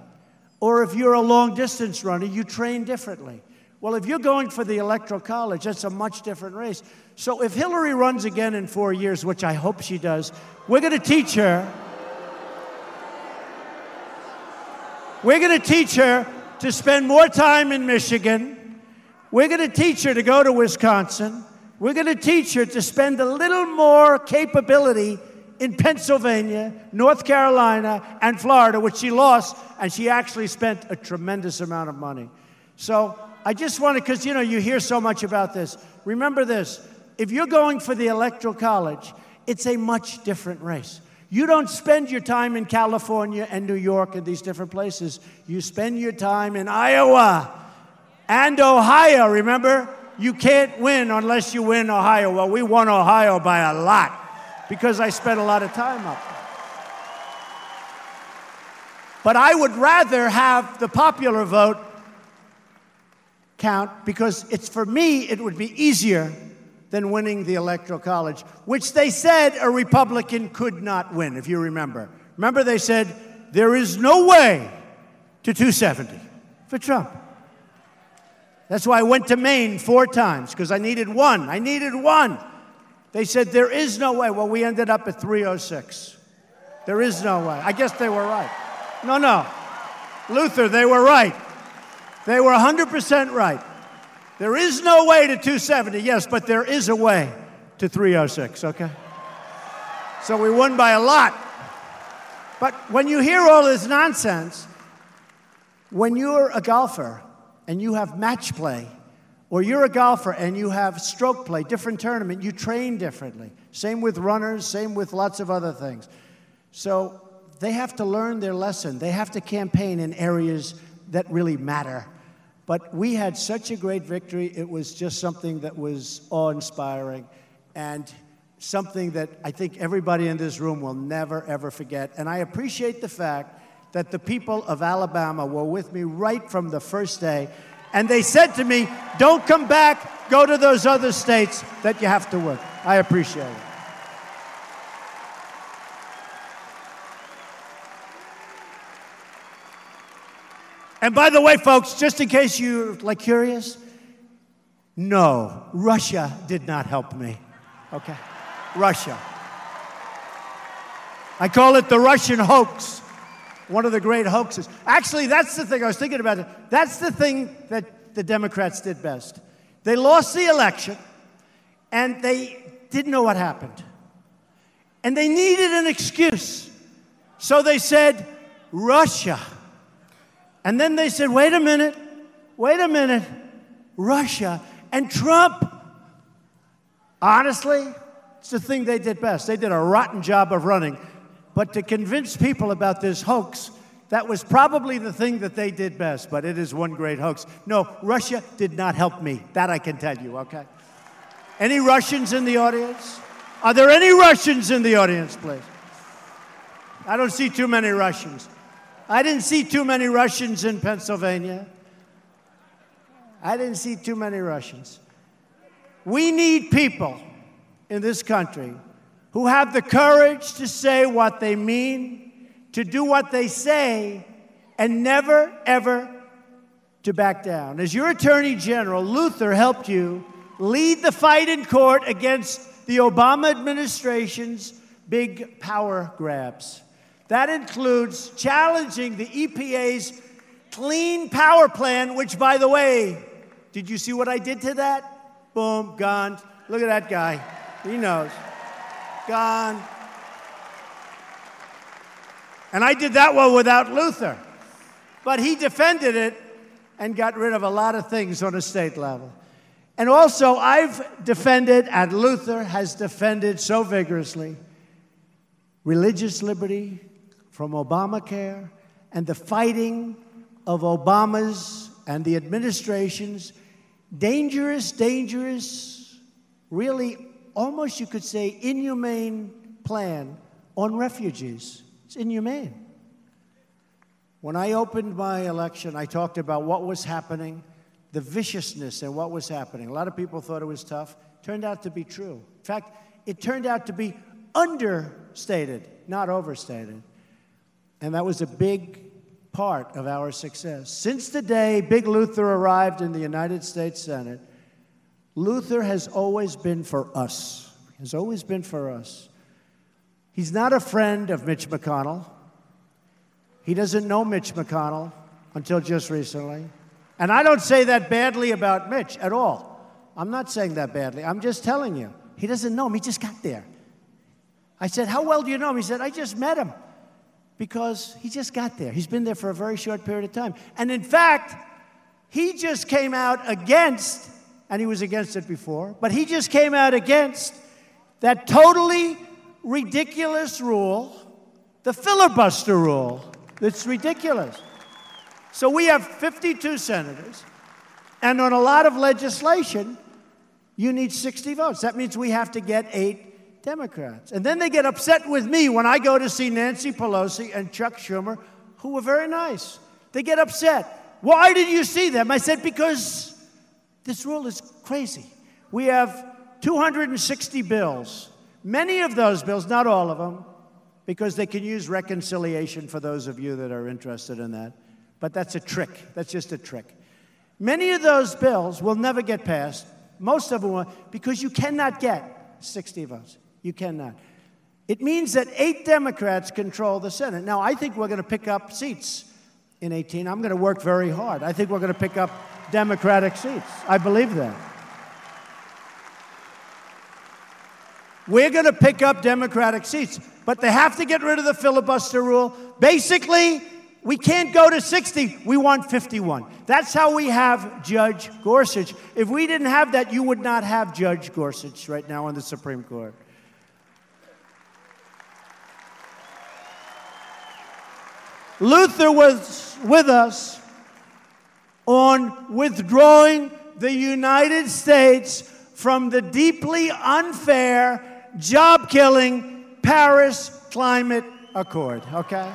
or if you're a long distance runner, you train differently. Well, if you're going for the Electoral College, that's a much different race. So if Hillary runs again in four years, which I hope she does, we're going to teach her. We're going to teach her to spend more time in Michigan. We're going to teach her to go to Wisconsin. We're going to teach her to spend a little more capability in Pennsylvania, North Carolina, and Florida, which she lost, and she actually spent a tremendous amount of money. So I just wanted, because you know, you hear so much about this. Remember this if you're going for the Electoral College, it's a much different race. You don't spend your time in California and New York and these different places. You spend your time in Iowa and Ohio. Remember, you can't win unless you win Ohio. Well, we won Ohio by a lot because I spent a lot of time up there. But I would rather have the popular vote count because it's for me, it would be easier than winning the Electoral College, which they said a Republican could not win, if you remember. Remember, they said there is no way to 270 for Trump. That's why I went to Maine four times, because I needed one. I needed one. They said there is no way. Well, we ended up at 306. There is no way. I guess they were right. No, no. Luther, they were right. They were 100% right. There is no way to 270, yes, but there is a way to 306, okay? So we won by a lot. But when you hear all this nonsense, when you're a golfer and you have match play, or you're a golfer and you have stroke play, different tournament, you train differently. Same with runners, same with lots of other things. So they have to learn their lesson. They have to campaign in areas that really matter. But we had such a great victory. It was just something that was awe inspiring and something that I think everybody in this room will never, ever forget. And I appreciate the fact that the people of Alabama were with me right from the first day. And they said to me, Don't come back, go to those other states that you have to work. I appreciate it. And by the way, folks, just in case you're like curious, no, Russia did not help me. Okay? Russia. I call it the Russian hoax. One of the great hoaxes. Actually, that's the thing I was thinking about. That's the thing that the Democrats did best. They lost the election and they didn't know what happened. And they needed an excuse. So they said, Russia. And then they said, wait a minute, wait a minute, Russia and Trump. Honestly, it's the thing they did best. They did a rotten job of running. But to convince people about this hoax, that was probably the thing that they did best, but it is one great hoax. No, Russia did not help me. That I can tell you, okay? Any Russians in the audience? Are there any Russians in the audience, please? I don't see too many Russians. I didn't see too many Russians in Pennsylvania. I didn't see too many Russians. We need people in this country who have the courage to say what they mean, to do what they say, and never, ever to back down. As your Attorney General, Luther helped you lead the fight in court against the Obama administration's big power grabs. That includes challenging the EPA's Clean Power Plan, which, by the way, did you see what I did to that? Boom, gone. Look at that guy. He knows. Gone. And I did that well without Luther. But he defended it, and got rid of a lot of things on a state level. And also, I've defended, and Luther has defended so vigorously, religious liberty from Obamacare and the fighting of Obama's and the administration's dangerous, dangerous, really almost you could say inhumane plan on refugees. It's inhumane. When I opened my election, I talked about what was happening, the viciousness and what was happening. A lot of people thought it was tough. Turned out to be true. In fact, it turned out to be understated, not overstated. And that was a big part of our success. Since the day Big Luther arrived in the United States Senate, Luther has always been for us, has always been for us. He's not a friend of Mitch McConnell. He doesn't know Mitch McConnell until just recently. And I don't say that badly about Mitch at all. I'm not saying that badly. I'm just telling you. He doesn't know him. He just got there. I said, How well do you know him? He said, I just met him because he just got there. He's been there for a very short period of time. And in fact, he just came out against, and he was against it before, but he just came out against that totally ridiculous rule, the filibuster rule. It's ridiculous. So we have 52 senators, and on a lot of legislation, you need 60 votes. That means we have to get eight Democrats. And then they get upset with me when I go to see Nancy Pelosi and Chuck Schumer, who were very nice. They get upset. Why did you see them? I said, because this rule is crazy. We have 260 bills. Many of those bills, not all of them, because they can use reconciliation for those of you that are interested in that. But that's a trick. That's just a trick. Many of those bills will never get passed. Most of them will, because you cannot get 60 votes. You cannot. It means that eight Democrats control the Senate. Now, I think we're going to pick up seats in 18. I'm going to work very hard. I think we're going to pick up Democratic seats. I believe that. We're going to pick up Democratic seats but they have to get rid of the filibuster rule. Basically, we can't go to 60. We want 51. That's how we have Judge Gorsuch. If we didn't have that, you would not have Judge Gorsuch right now on the Supreme Court. Luther was with us on withdrawing the United States from the deeply unfair, job killing, Paris Climate Accord, okay?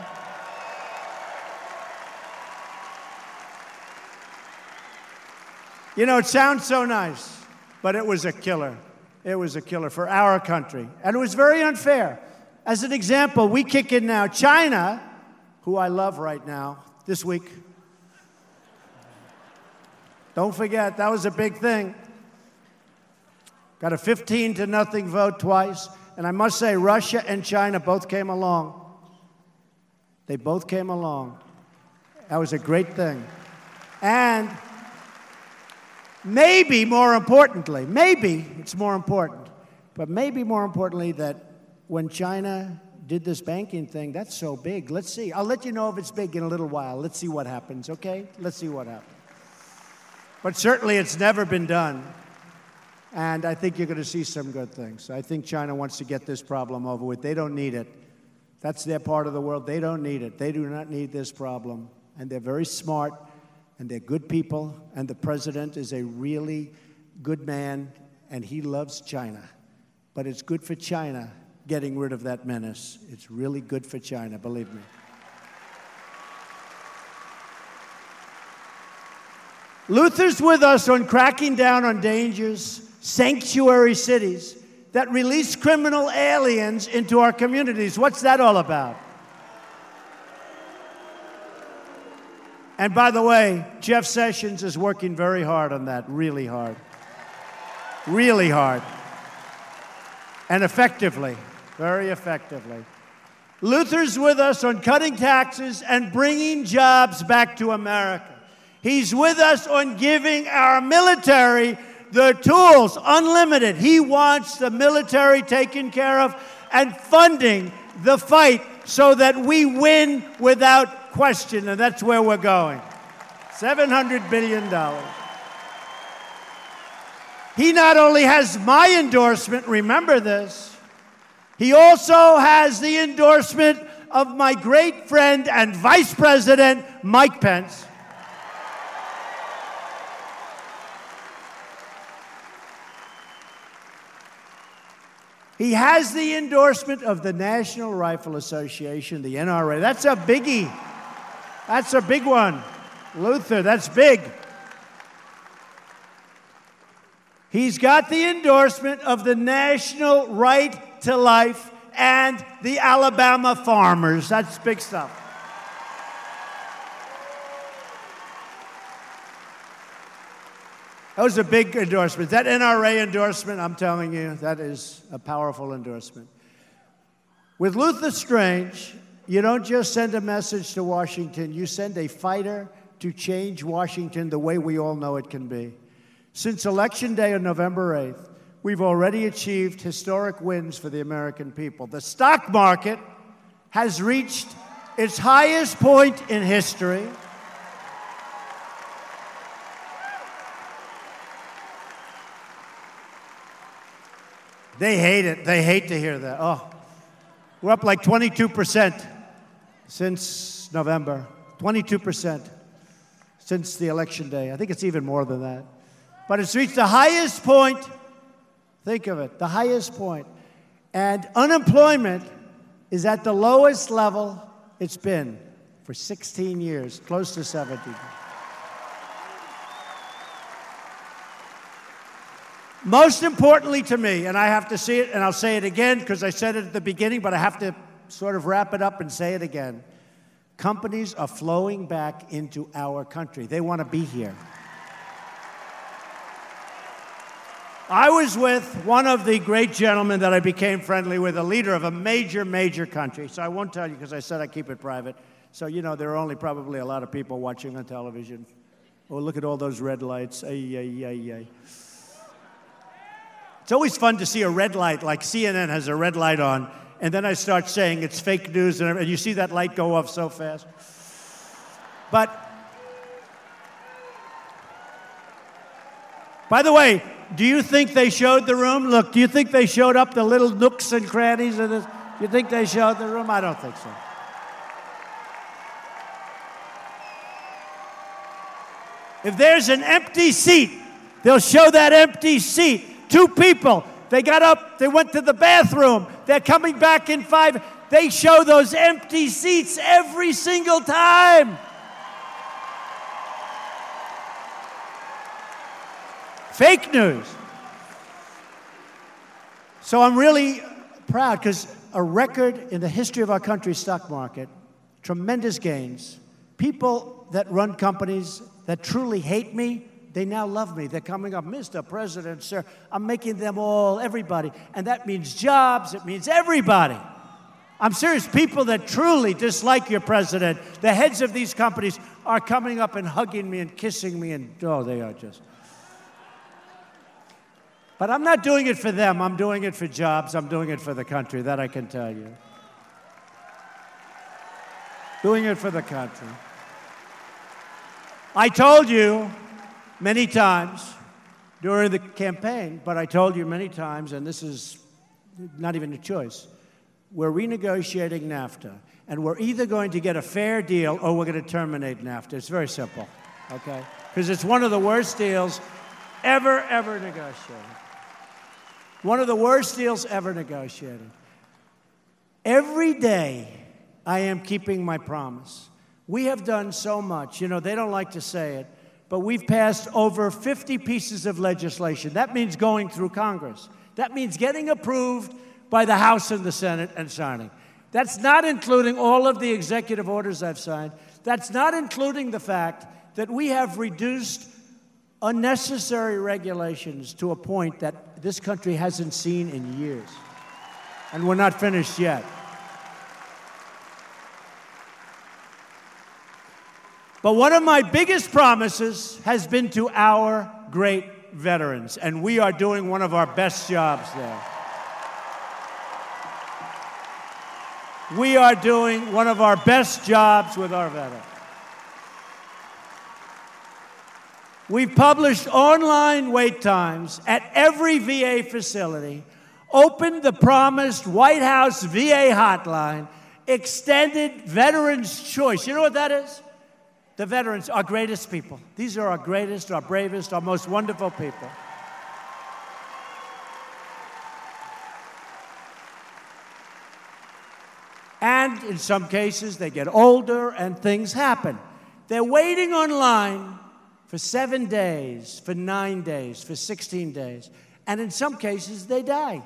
You know, it sounds so nice, but it was a killer. It was a killer for our country. And it was very unfair. As an example, we kick in now. China, who I love right now, this week. Don't forget, that was a big thing. Got a 15 to nothing vote twice. And I must say, Russia and China both came along. They both came along. That was a great thing. And maybe more importantly, maybe it's more important, but maybe more importantly, that when China did this banking thing, that's so big. Let's see. I'll let you know if it's big in a little while. Let's see what happens, okay? Let's see what happens. But certainly it's never been done. And I think you're going to see some good things. I think China wants to get this problem over with. They don't need it. That's their part of the world. They don't need it. They do not need this problem. And they're very smart, and they're good people. And the president is a really good man, and he loves China. But it's good for China getting rid of that menace. It's really good for China, believe me. Luther's with us on cracking down on dangers sanctuary cities that release criminal aliens into our communities. What's that all about? And by the way, Jeff Sessions is working very hard on that, really hard. Really hard. And effectively, very effectively. Luther's with us on cutting taxes and bringing jobs back to America. He's with us on giving our military the tools, unlimited. He wants the military taken care of and funding the fight so that we win without question. And that's where we're going. $700 billion. He not only has my endorsement, remember this, he also has the endorsement of my great friend and Vice President, Mike Pence. He has the endorsement of the National Rifle Association, the NRA. That's a biggie. That's a big one. Luther, that's big. He's got the endorsement of the National Right to Life and the Alabama farmers. That's big stuff. That was a big endorsement. That NRA endorsement, I'm telling you, that is a powerful endorsement. With Luther Strange, you don't just send a message to Washington, you send a fighter to change Washington the way we all know it can be. Since Election Day on November 8th, we've already achieved historic wins for the American people. The stock market has reached its highest point in history. They hate it. They hate to hear that. Oh, we're up like 22% since November. 22% since the election day. I think it's even more than that. But it's reached the highest point. Think of it, the highest point. And unemployment is at the lowest level it's been for 16 years, close to 17. Most importantly to me, and I have to see it, and I'll say it again because I said it at the beginning, but I have to sort of wrap it up and say it again. Companies are flowing back into our country. They want to be here. I was with one of the great gentlemen that I became friendly with, a leader of a major, major country. So I won't tell you because I said I keep it private. So, you know, there are only probably a lot of people watching on television. Oh, look at all those red lights. Ay, ay, ay, ay. It's always fun to see a red light, like CNN has a red light on, and then I start saying it's fake news, and you see that light go off so fast. But, by the way, do you think they showed the room? Look, do you think they showed up the little nooks and crannies of this? Do you think they showed the room? I don't think so. If there's an empty seat, they'll show that empty seat Two people. They got up, they went to the bathroom. They're coming back in five. They show those empty seats every single time. Fake news. So I'm really proud because a record in the history of our country's stock market, tremendous gains. People that run companies that truly hate me they now love me. They're coming up, Mr. President, sir. I'm making them all, everybody. And that means jobs, it means everybody. I'm serious. People that truly dislike your president, the heads of these companies, are coming up and hugging me and kissing me, and oh, they are just. But I'm not doing it for them. I'm doing it for jobs. I'm doing it for the country. That I can tell you. Doing it for the country. I told you many times during the campaign, but I told you many times, and this is not even a choice, we're renegotiating NAFTA, and we're either going to get a fair deal or we're going to terminate NAFTA. It's very simple, okay? Because it's one of the worst deals ever, ever negotiated. One of the worst deals ever negotiated. Every day, I am keeping my promise. We have done so much. You know, they don't like to say it, but we've passed over 50 pieces of legislation. That means going through Congress. That means getting approved by the House and the Senate and signing. That's not including all of the executive orders I've signed. That's not including the fact that we have reduced unnecessary regulations to a point that this country hasn't seen in years. And we're not finished yet. But one of my biggest promises has been to our great veterans, and we are doing one of our best jobs there. We are doing one of our best jobs with our veterans. We've published online wait times at every VA facility, opened the promised White House VA hotline, extended Veterans Choice. You know what that is? The veterans, our greatest people. These are our greatest, our bravest, our most wonderful people. And in some cases, they get older and things happen. They're waiting online for seven days, for nine days, for 16 days. And in some cases, they die.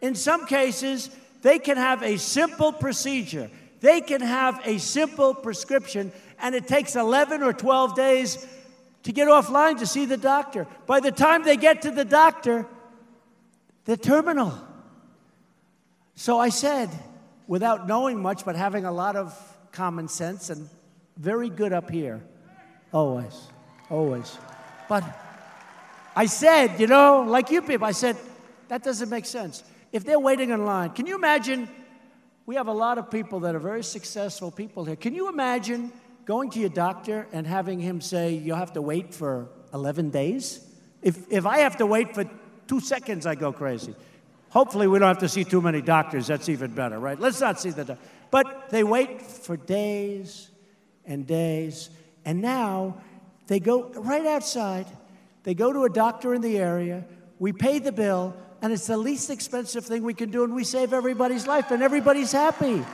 In some cases, they can have a simple procedure. They can have a simple prescription, and it takes 11 or 12 days to get offline to see the doctor. By the time they get to the doctor, they're terminal. So I said, without knowing much, but having a lot of common sense and very good up here, always, always. But I said, you know, like you people, I said, that doesn't make sense. If they're waiting in line, can you imagine? We have a lot of people that are very successful people here. Can you imagine going to your doctor and having him say, you'll have to wait for 11 days? If, if I have to wait for two seconds, I go crazy. Hopefully, we don't have to see too many doctors. That's even better, right? Let's not see the doctor. But they wait for days and days. And now they go right outside. They go to a doctor in the area. We pay the bill, and it's the least expensive thing we can do, and we save everybody's life, and everybody's happy.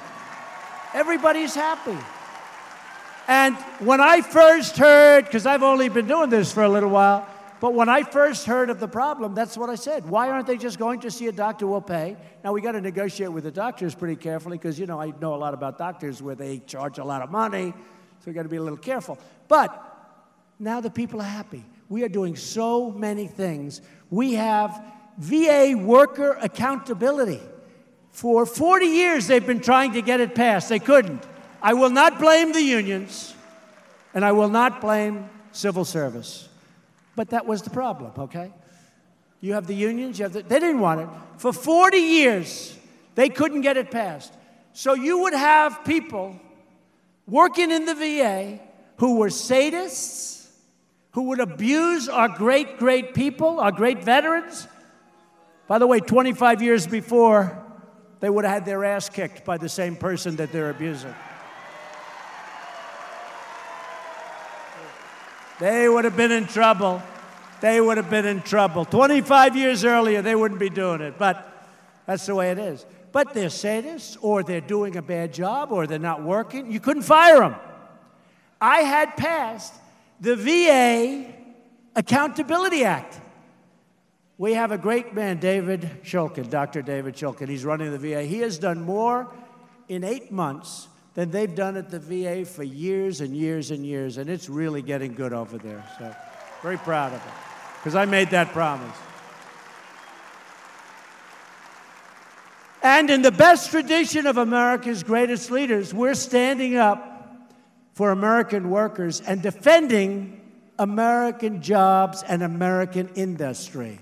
Everybody's happy. And when I first heard, because I've only been doing this for a little while, but when I first heard of the problem, that's what I said. Why aren't they just going to see a doctor We'll pay? Now, we got to negotiate with the doctors pretty carefully because, you know, I know a lot about doctors where they charge a lot of money, so we got to be a little careful. But now the people are happy. We are doing so many things. We have VA worker accountability. For 40 years, they've been trying to get it passed. They couldn't. I will not blame the unions, and I will not blame civil service. But that was the problem, okay? You have the unions, you have the, they didn't want it. For 40 years, they couldn't get it passed. So you would have people working in the VA who were sadists, who would abuse our great, great people, our great veterans. By the way, 25 years before, they would have had their ass kicked by the same person that they're abusing. They would have been in trouble. They would have been in trouble. 25 years earlier, they wouldn't be doing it, but that's the way it is. But they're sadists, or they're doing a bad job, or they're not working. You couldn't fire them. I had passed the VA Accountability Act. We have a great man, David Shulkin, Dr. David Shulkin. He's running the VA. He has done more in eight months than they've done at the VA for years and years and years, and it's really getting good over there. So, very proud of it, because I made that promise. And in the best tradition of America's greatest leaders, we're standing up for American workers and defending American jobs and American industry.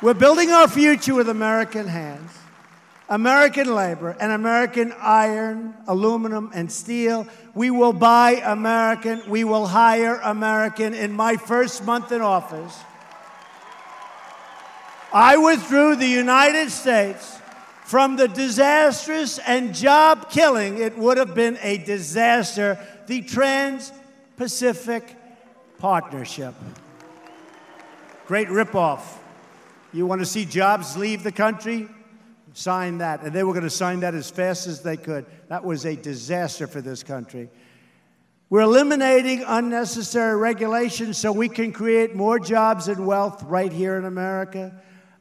We're building our future with American hands. American labor and American iron, aluminum, and steel. We will buy American. We will hire American. In my first month in office, I withdrew the United States from the disastrous and job killing, it would have been a disaster, the Trans Pacific Partnership. Great ripoff. You want to see jobs leave the country? Sign that. And they were going to sign that as fast as they could. That was a disaster for this country. We're eliminating unnecessary regulations so we can create more jobs and wealth right here in America.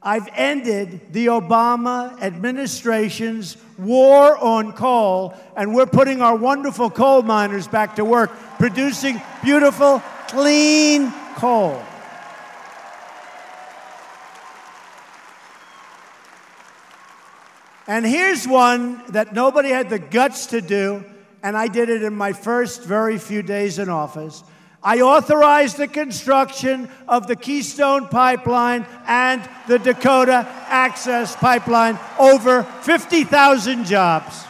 I've ended the Obama administration's war on coal, and we're putting our wonderful coal miners back to work, producing beautiful, clean coal. And here's one that nobody had the guts to do, and I did it in my first very few days in office. I authorized the construction of the Keystone Pipeline and the Dakota Access Pipeline, over 50,000 jobs.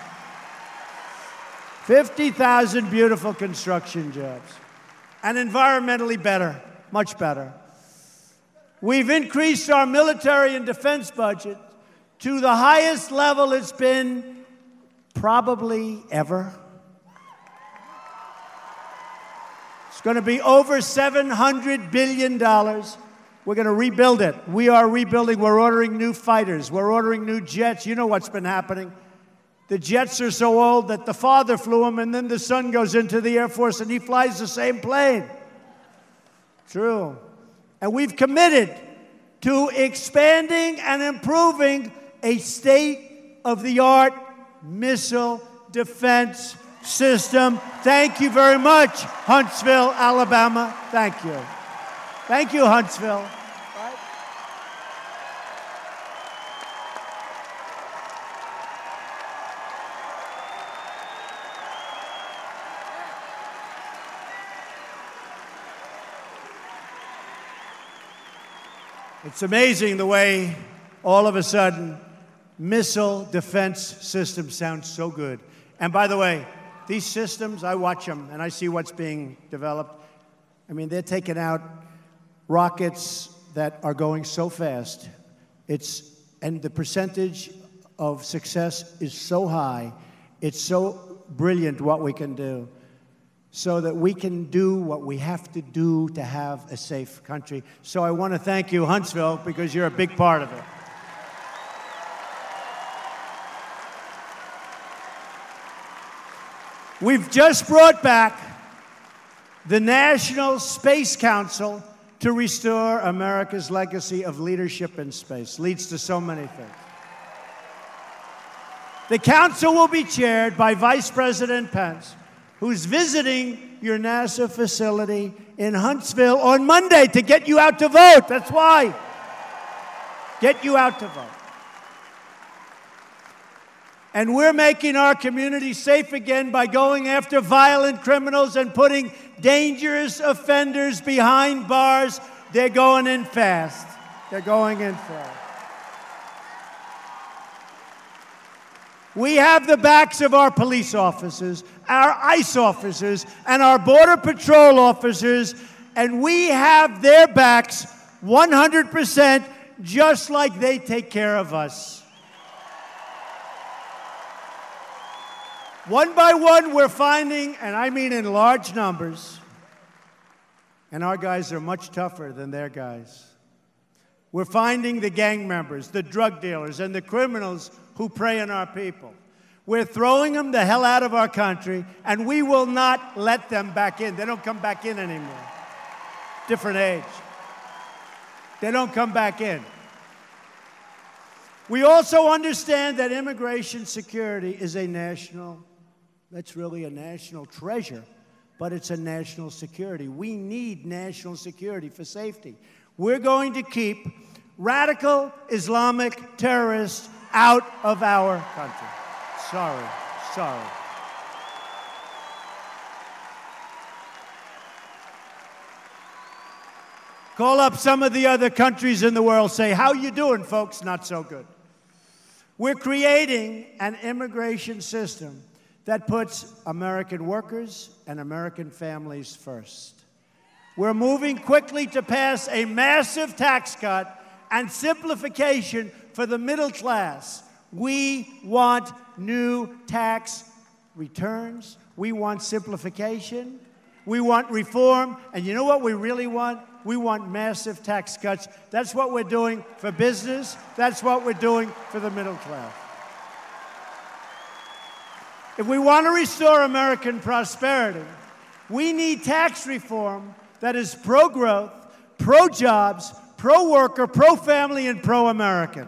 50,000 beautiful construction jobs. and environmentally better, much better. We've increased our military and defense budget to the highest level it's been probably ever. It's going to be over $700 billion. We're going to rebuild it. We are rebuilding. We're ordering new fighters. We're ordering new jets. You know what's been happening. The jets are so old that the father flew them, and then the son goes into the Air Force and he flies the same plane. True. And we've committed to expanding and improving a state of the art missile defense system. Thank you very much, Huntsville, Alabama. Thank you. Thank you, Huntsville. It's amazing the way all of a sudden missile defense systems sound so good. And by the way, these systems, I watch them and I see what's being developed. I mean, they're taking out rockets that are going so fast. It's, and the percentage of success is so high. It's so brilliant what we can do so that we can do what we have to do to have a safe country. So I want to thank you, Huntsville, because you're a big part of it. We've just brought back the National Space Council to restore America's legacy of leadership in space. Leads to so many things. The council will be chaired by Vice President Pence who's visiting your NASA facility in Huntsville on Monday to get you out to vote. That's why. Get you out to vote. And we're making our community safe again by going after violent criminals and putting dangerous offenders behind bars. They're going in fast. They're going in fast. We have the backs of our police officers, our ICE officers, and our Border Patrol officers, and we have their backs 100% just like they take care of us. One by one, we're finding, and I mean in large numbers, and our guys are much tougher than their guys. We're finding the gang members, the drug dealers, and the criminals who prey on our people. We're throwing them the hell out of our country, and we will not let them back in. They don't come back in anymore. Different age. They don't come back in. We also understand that immigration security is a national, that's really a national treasure, but it's a national security. We need national security for safety. We're going to keep radical Islamic terrorists out of our country. Sorry, sorry. Call up some of the other countries in the world, say, how you doing, folks? Not so good. We're creating an immigration system that puts American workers and American families first. We're moving quickly to pass a massive tax cut and simplification for the middle class. We want new tax returns. We want simplification. We want reform. And you know what we really want? We want massive tax cuts. That's what we're doing for business. That's what we're doing for the middle class. If we want to restore American prosperity, we need tax reform that is pro growth, pro jobs, pro worker, pro family, and pro American.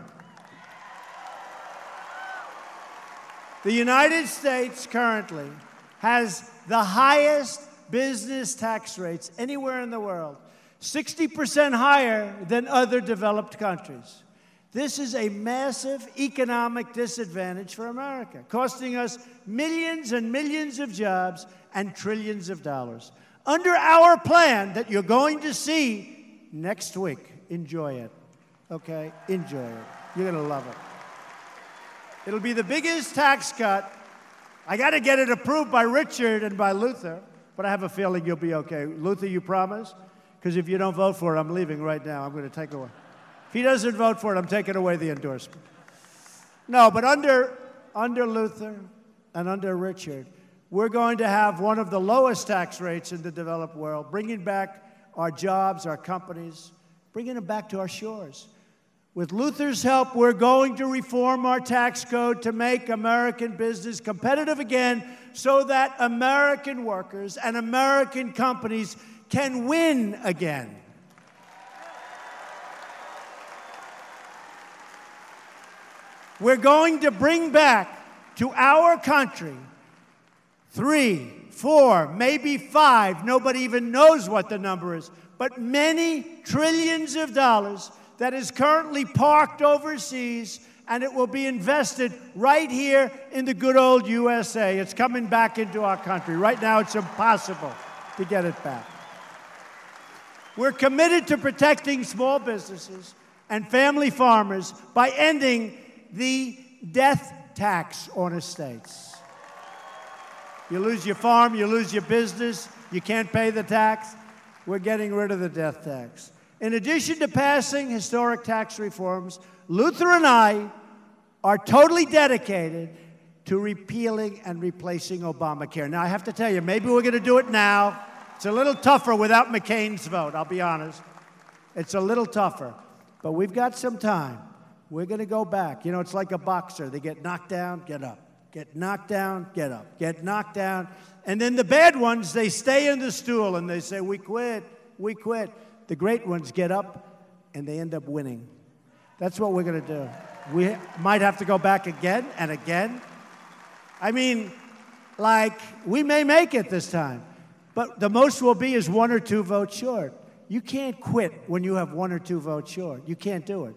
The United States currently has the highest business tax rates anywhere in the world, 60% higher than other developed countries. This is a massive economic disadvantage for America, costing us millions and millions of jobs and trillions of dollars. Under our plan that you're going to see next week, enjoy it. Okay? Enjoy it. You're going to love it. It'll be the biggest tax cut. I got to get it approved by Richard and by Luther. but I have a feeling you'll be okay. Luther, you promise? Because if you don't vote for it, I'm leaving right now. I'm going to take away. If he doesn't vote for it, I'm taking away the endorsement. No, but under, under Luther and under Richard, we're going to have one of the lowest tax rates in the developed world, bringing back our jobs, our companies, bringing them back to our shores. With Luther's help, we're going to reform our tax code to make American business competitive again so that American workers and American companies can win again. We're going to bring back to our country three, four, maybe five, nobody even knows what the number is, but many trillions of dollars that is currently parked overseas and it will be invested right here in the good old USA. It's coming back into our country. Right now, it's impossible to get it back. We're committed to protecting small businesses and family farmers by ending the death tax on estates. You lose your farm, you lose your business, you can't pay the tax. We're getting rid of the death tax. In addition to passing historic tax reforms, Luther and I are totally dedicated to repealing and replacing Obamacare. Now, I have to tell you, maybe we're going to do it now. It's a little tougher without McCain's vote, I'll be honest. It's a little tougher. But we've got some time. We're going to go back. You know, it's like a boxer. They get knocked down, get up. Get knocked down, get up. Get knocked down. And then the bad ones, they stay in the stool and they say, We quit, we quit. The great ones get up and they end up winning. That's what we're going to do. We might have to go back again and again. I mean, like, we may make it this time, but the most will be is one or two votes short. You can't quit when you have one or two votes short. You can't do it.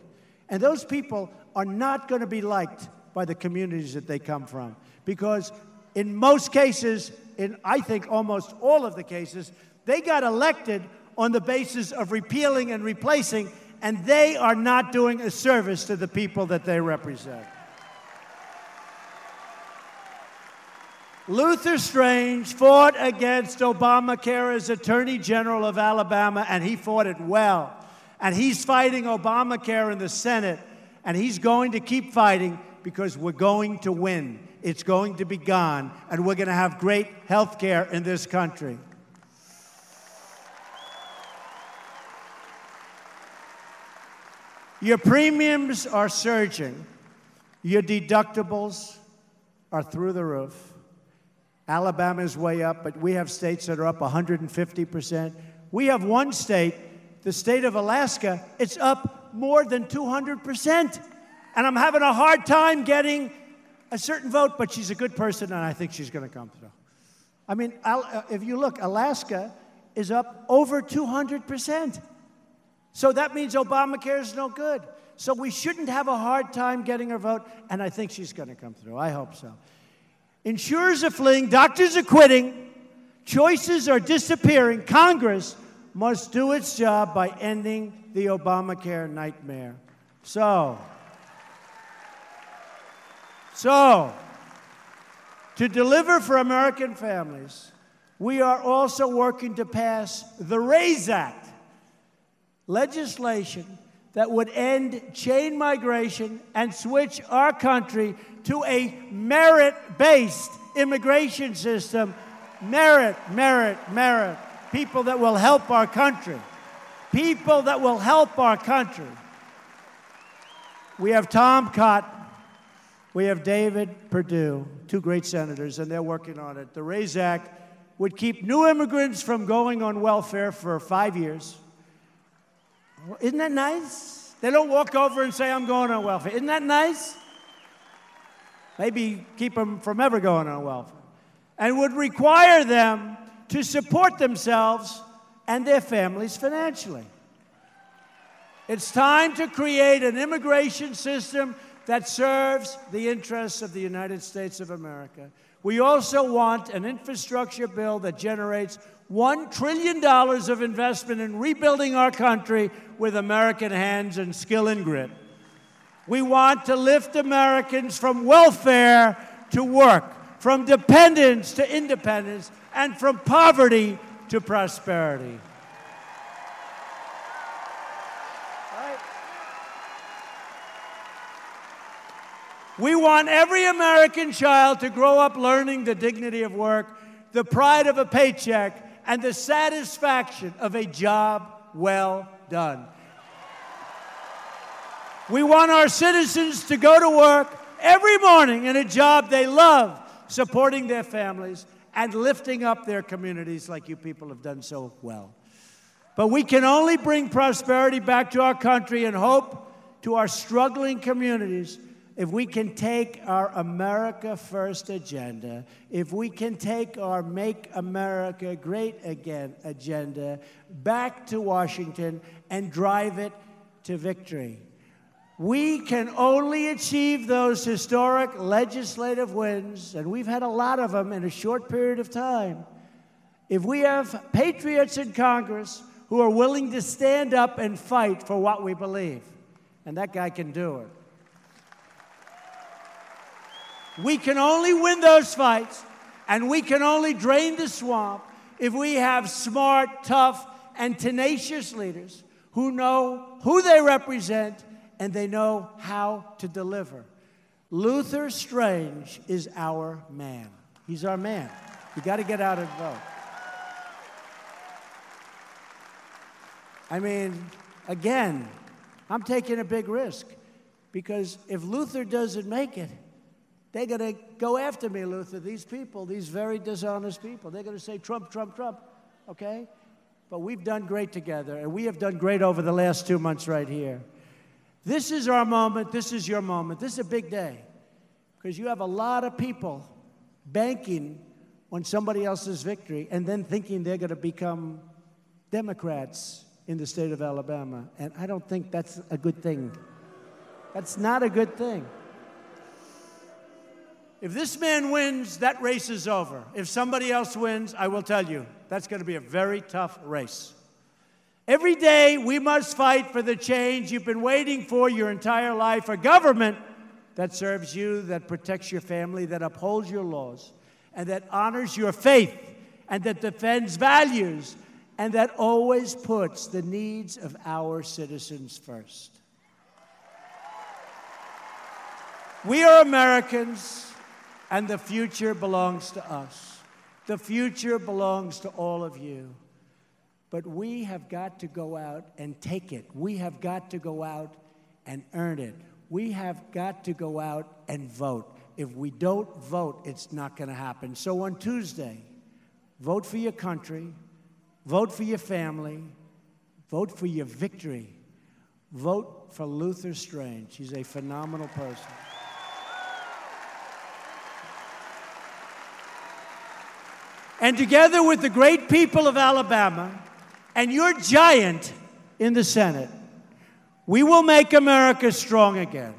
And those people are not going to be liked by the communities that they come from because, in most cases, in I think almost all of the cases, they got elected on the basis of repealing and replacing, and they are not doing a service to the people that they represent. Luther Strange fought against Obamacare as Attorney General of Alabama, and he fought it well. And he's fighting Obamacare in the Senate, and he's going to keep fighting because we're going to win. It's going to be gone, and we're going to have great health care in this country. Your premiums are surging. Your deductibles are through the roof. Alabama is way up, but we have states that are up 150%. We have one state, the state of Alaska, it's up more than 200%. And I'm having a hard time getting a certain vote, but she's a good person, and I think she's going to come through. I mean, uh, if you look, Alaska is up over 200%. So that means Obamacare is no good. So we shouldn't have a hard time getting her vote, and I think she's going to come through. I hope so. Insurers are fleeing, doctors are quitting, choices are disappearing. Congress must do its job by ending the Obamacare nightmare. So, so, to deliver for American families, we are also working to pass the RAISE Act legislation that would end chain migration and switch our country to a merit based immigration system. Merit, merit, merit. People that will help our country. People that will help our country. We have Tom Cotton. We have David Perdue, two great senators, and they're working on it. The RAISE Act would keep new immigrants from going on welfare for five years isn't that nice? They don't walk over and say, I'm going on welfare. Isn't that nice? Maybe keep them from ever going on welfare. And would require them to support themselves and their families financially. It's time to create an immigration system that serves the interests of the United States of America. We also want an infrastructure bill that generates $1 trillion of investment in rebuilding our country with American hands and skill and grit. We want to lift Americans from welfare to work, from dependence to independence. And from poverty to prosperity. We want every American child to grow up learning the dignity of work, the pride of a paycheck, and the satisfaction of a job well done. We want our citizens to go to work every morning in a job they love, supporting their families and lifting up their communities like you people have done so well. But we can only bring prosperity back to our country and hope to our struggling communities if we can take our America First agenda, if we can take our Make America Great Again agenda back to Washington and drive it to victory. We can only achieve those historic legislative wins, and we've had a lot of them in a short period of time, if we have patriots in Congress who are willing to stand up and fight for what we believe. And that guy can do it. We can only win those fights and we can only drain the swamp if we have smart, tough, and tenacious leaders who know who they represent and they know how to deliver. Luther Strange is our man. He's our man. You got to get out and vote. I mean, again, I'm taking a big risk because if Luther doesn't make it, they're going to go after me, Luther. These people, these very dishonest people, they're going to say Trump, Trump, Trump. Okay? But we've done great together, and we have done great over the last two months right here. This is our moment. This is your moment. This is a big day because you have a lot of people banking on somebody else's victory and then thinking they're going to become Democrats in the state of Alabama. And I don't think that's a good thing. That's not a good thing. If this man wins, that race is over. If somebody else wins, I will tell you, that's going to be a very tough race. Every day, we must fight for the change you've been waiting for your entire life a government that serves you, that protects your family, that upholds your laws, and that honors your faith, and that defends values, and that always puts the needs of our citizens first. We are Americans and the future belongs to us. The future belongs to all of you. But we have got to go out and take it. We have got to go out and earn it. We have got to go out and vote. If we don't vote, it's not going to happen. So on Tuesday, vote for your country, vote for your family, vote for your victory. Vote for Luther Strange. He's a phenomenal person. And together with the great people of Alabama and your giant in the Senate, we will make America strong again.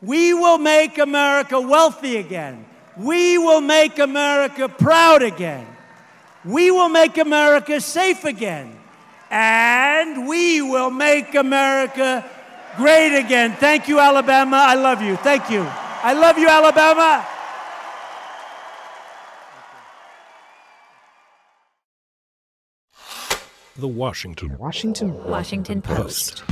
We will make America wealthy again. We will make America proud again. We will make America safe again. And we will make America great again. Thank you, Alabama. I love you. Thank you. I love you, Alabama. The Washington Washington Washington Post.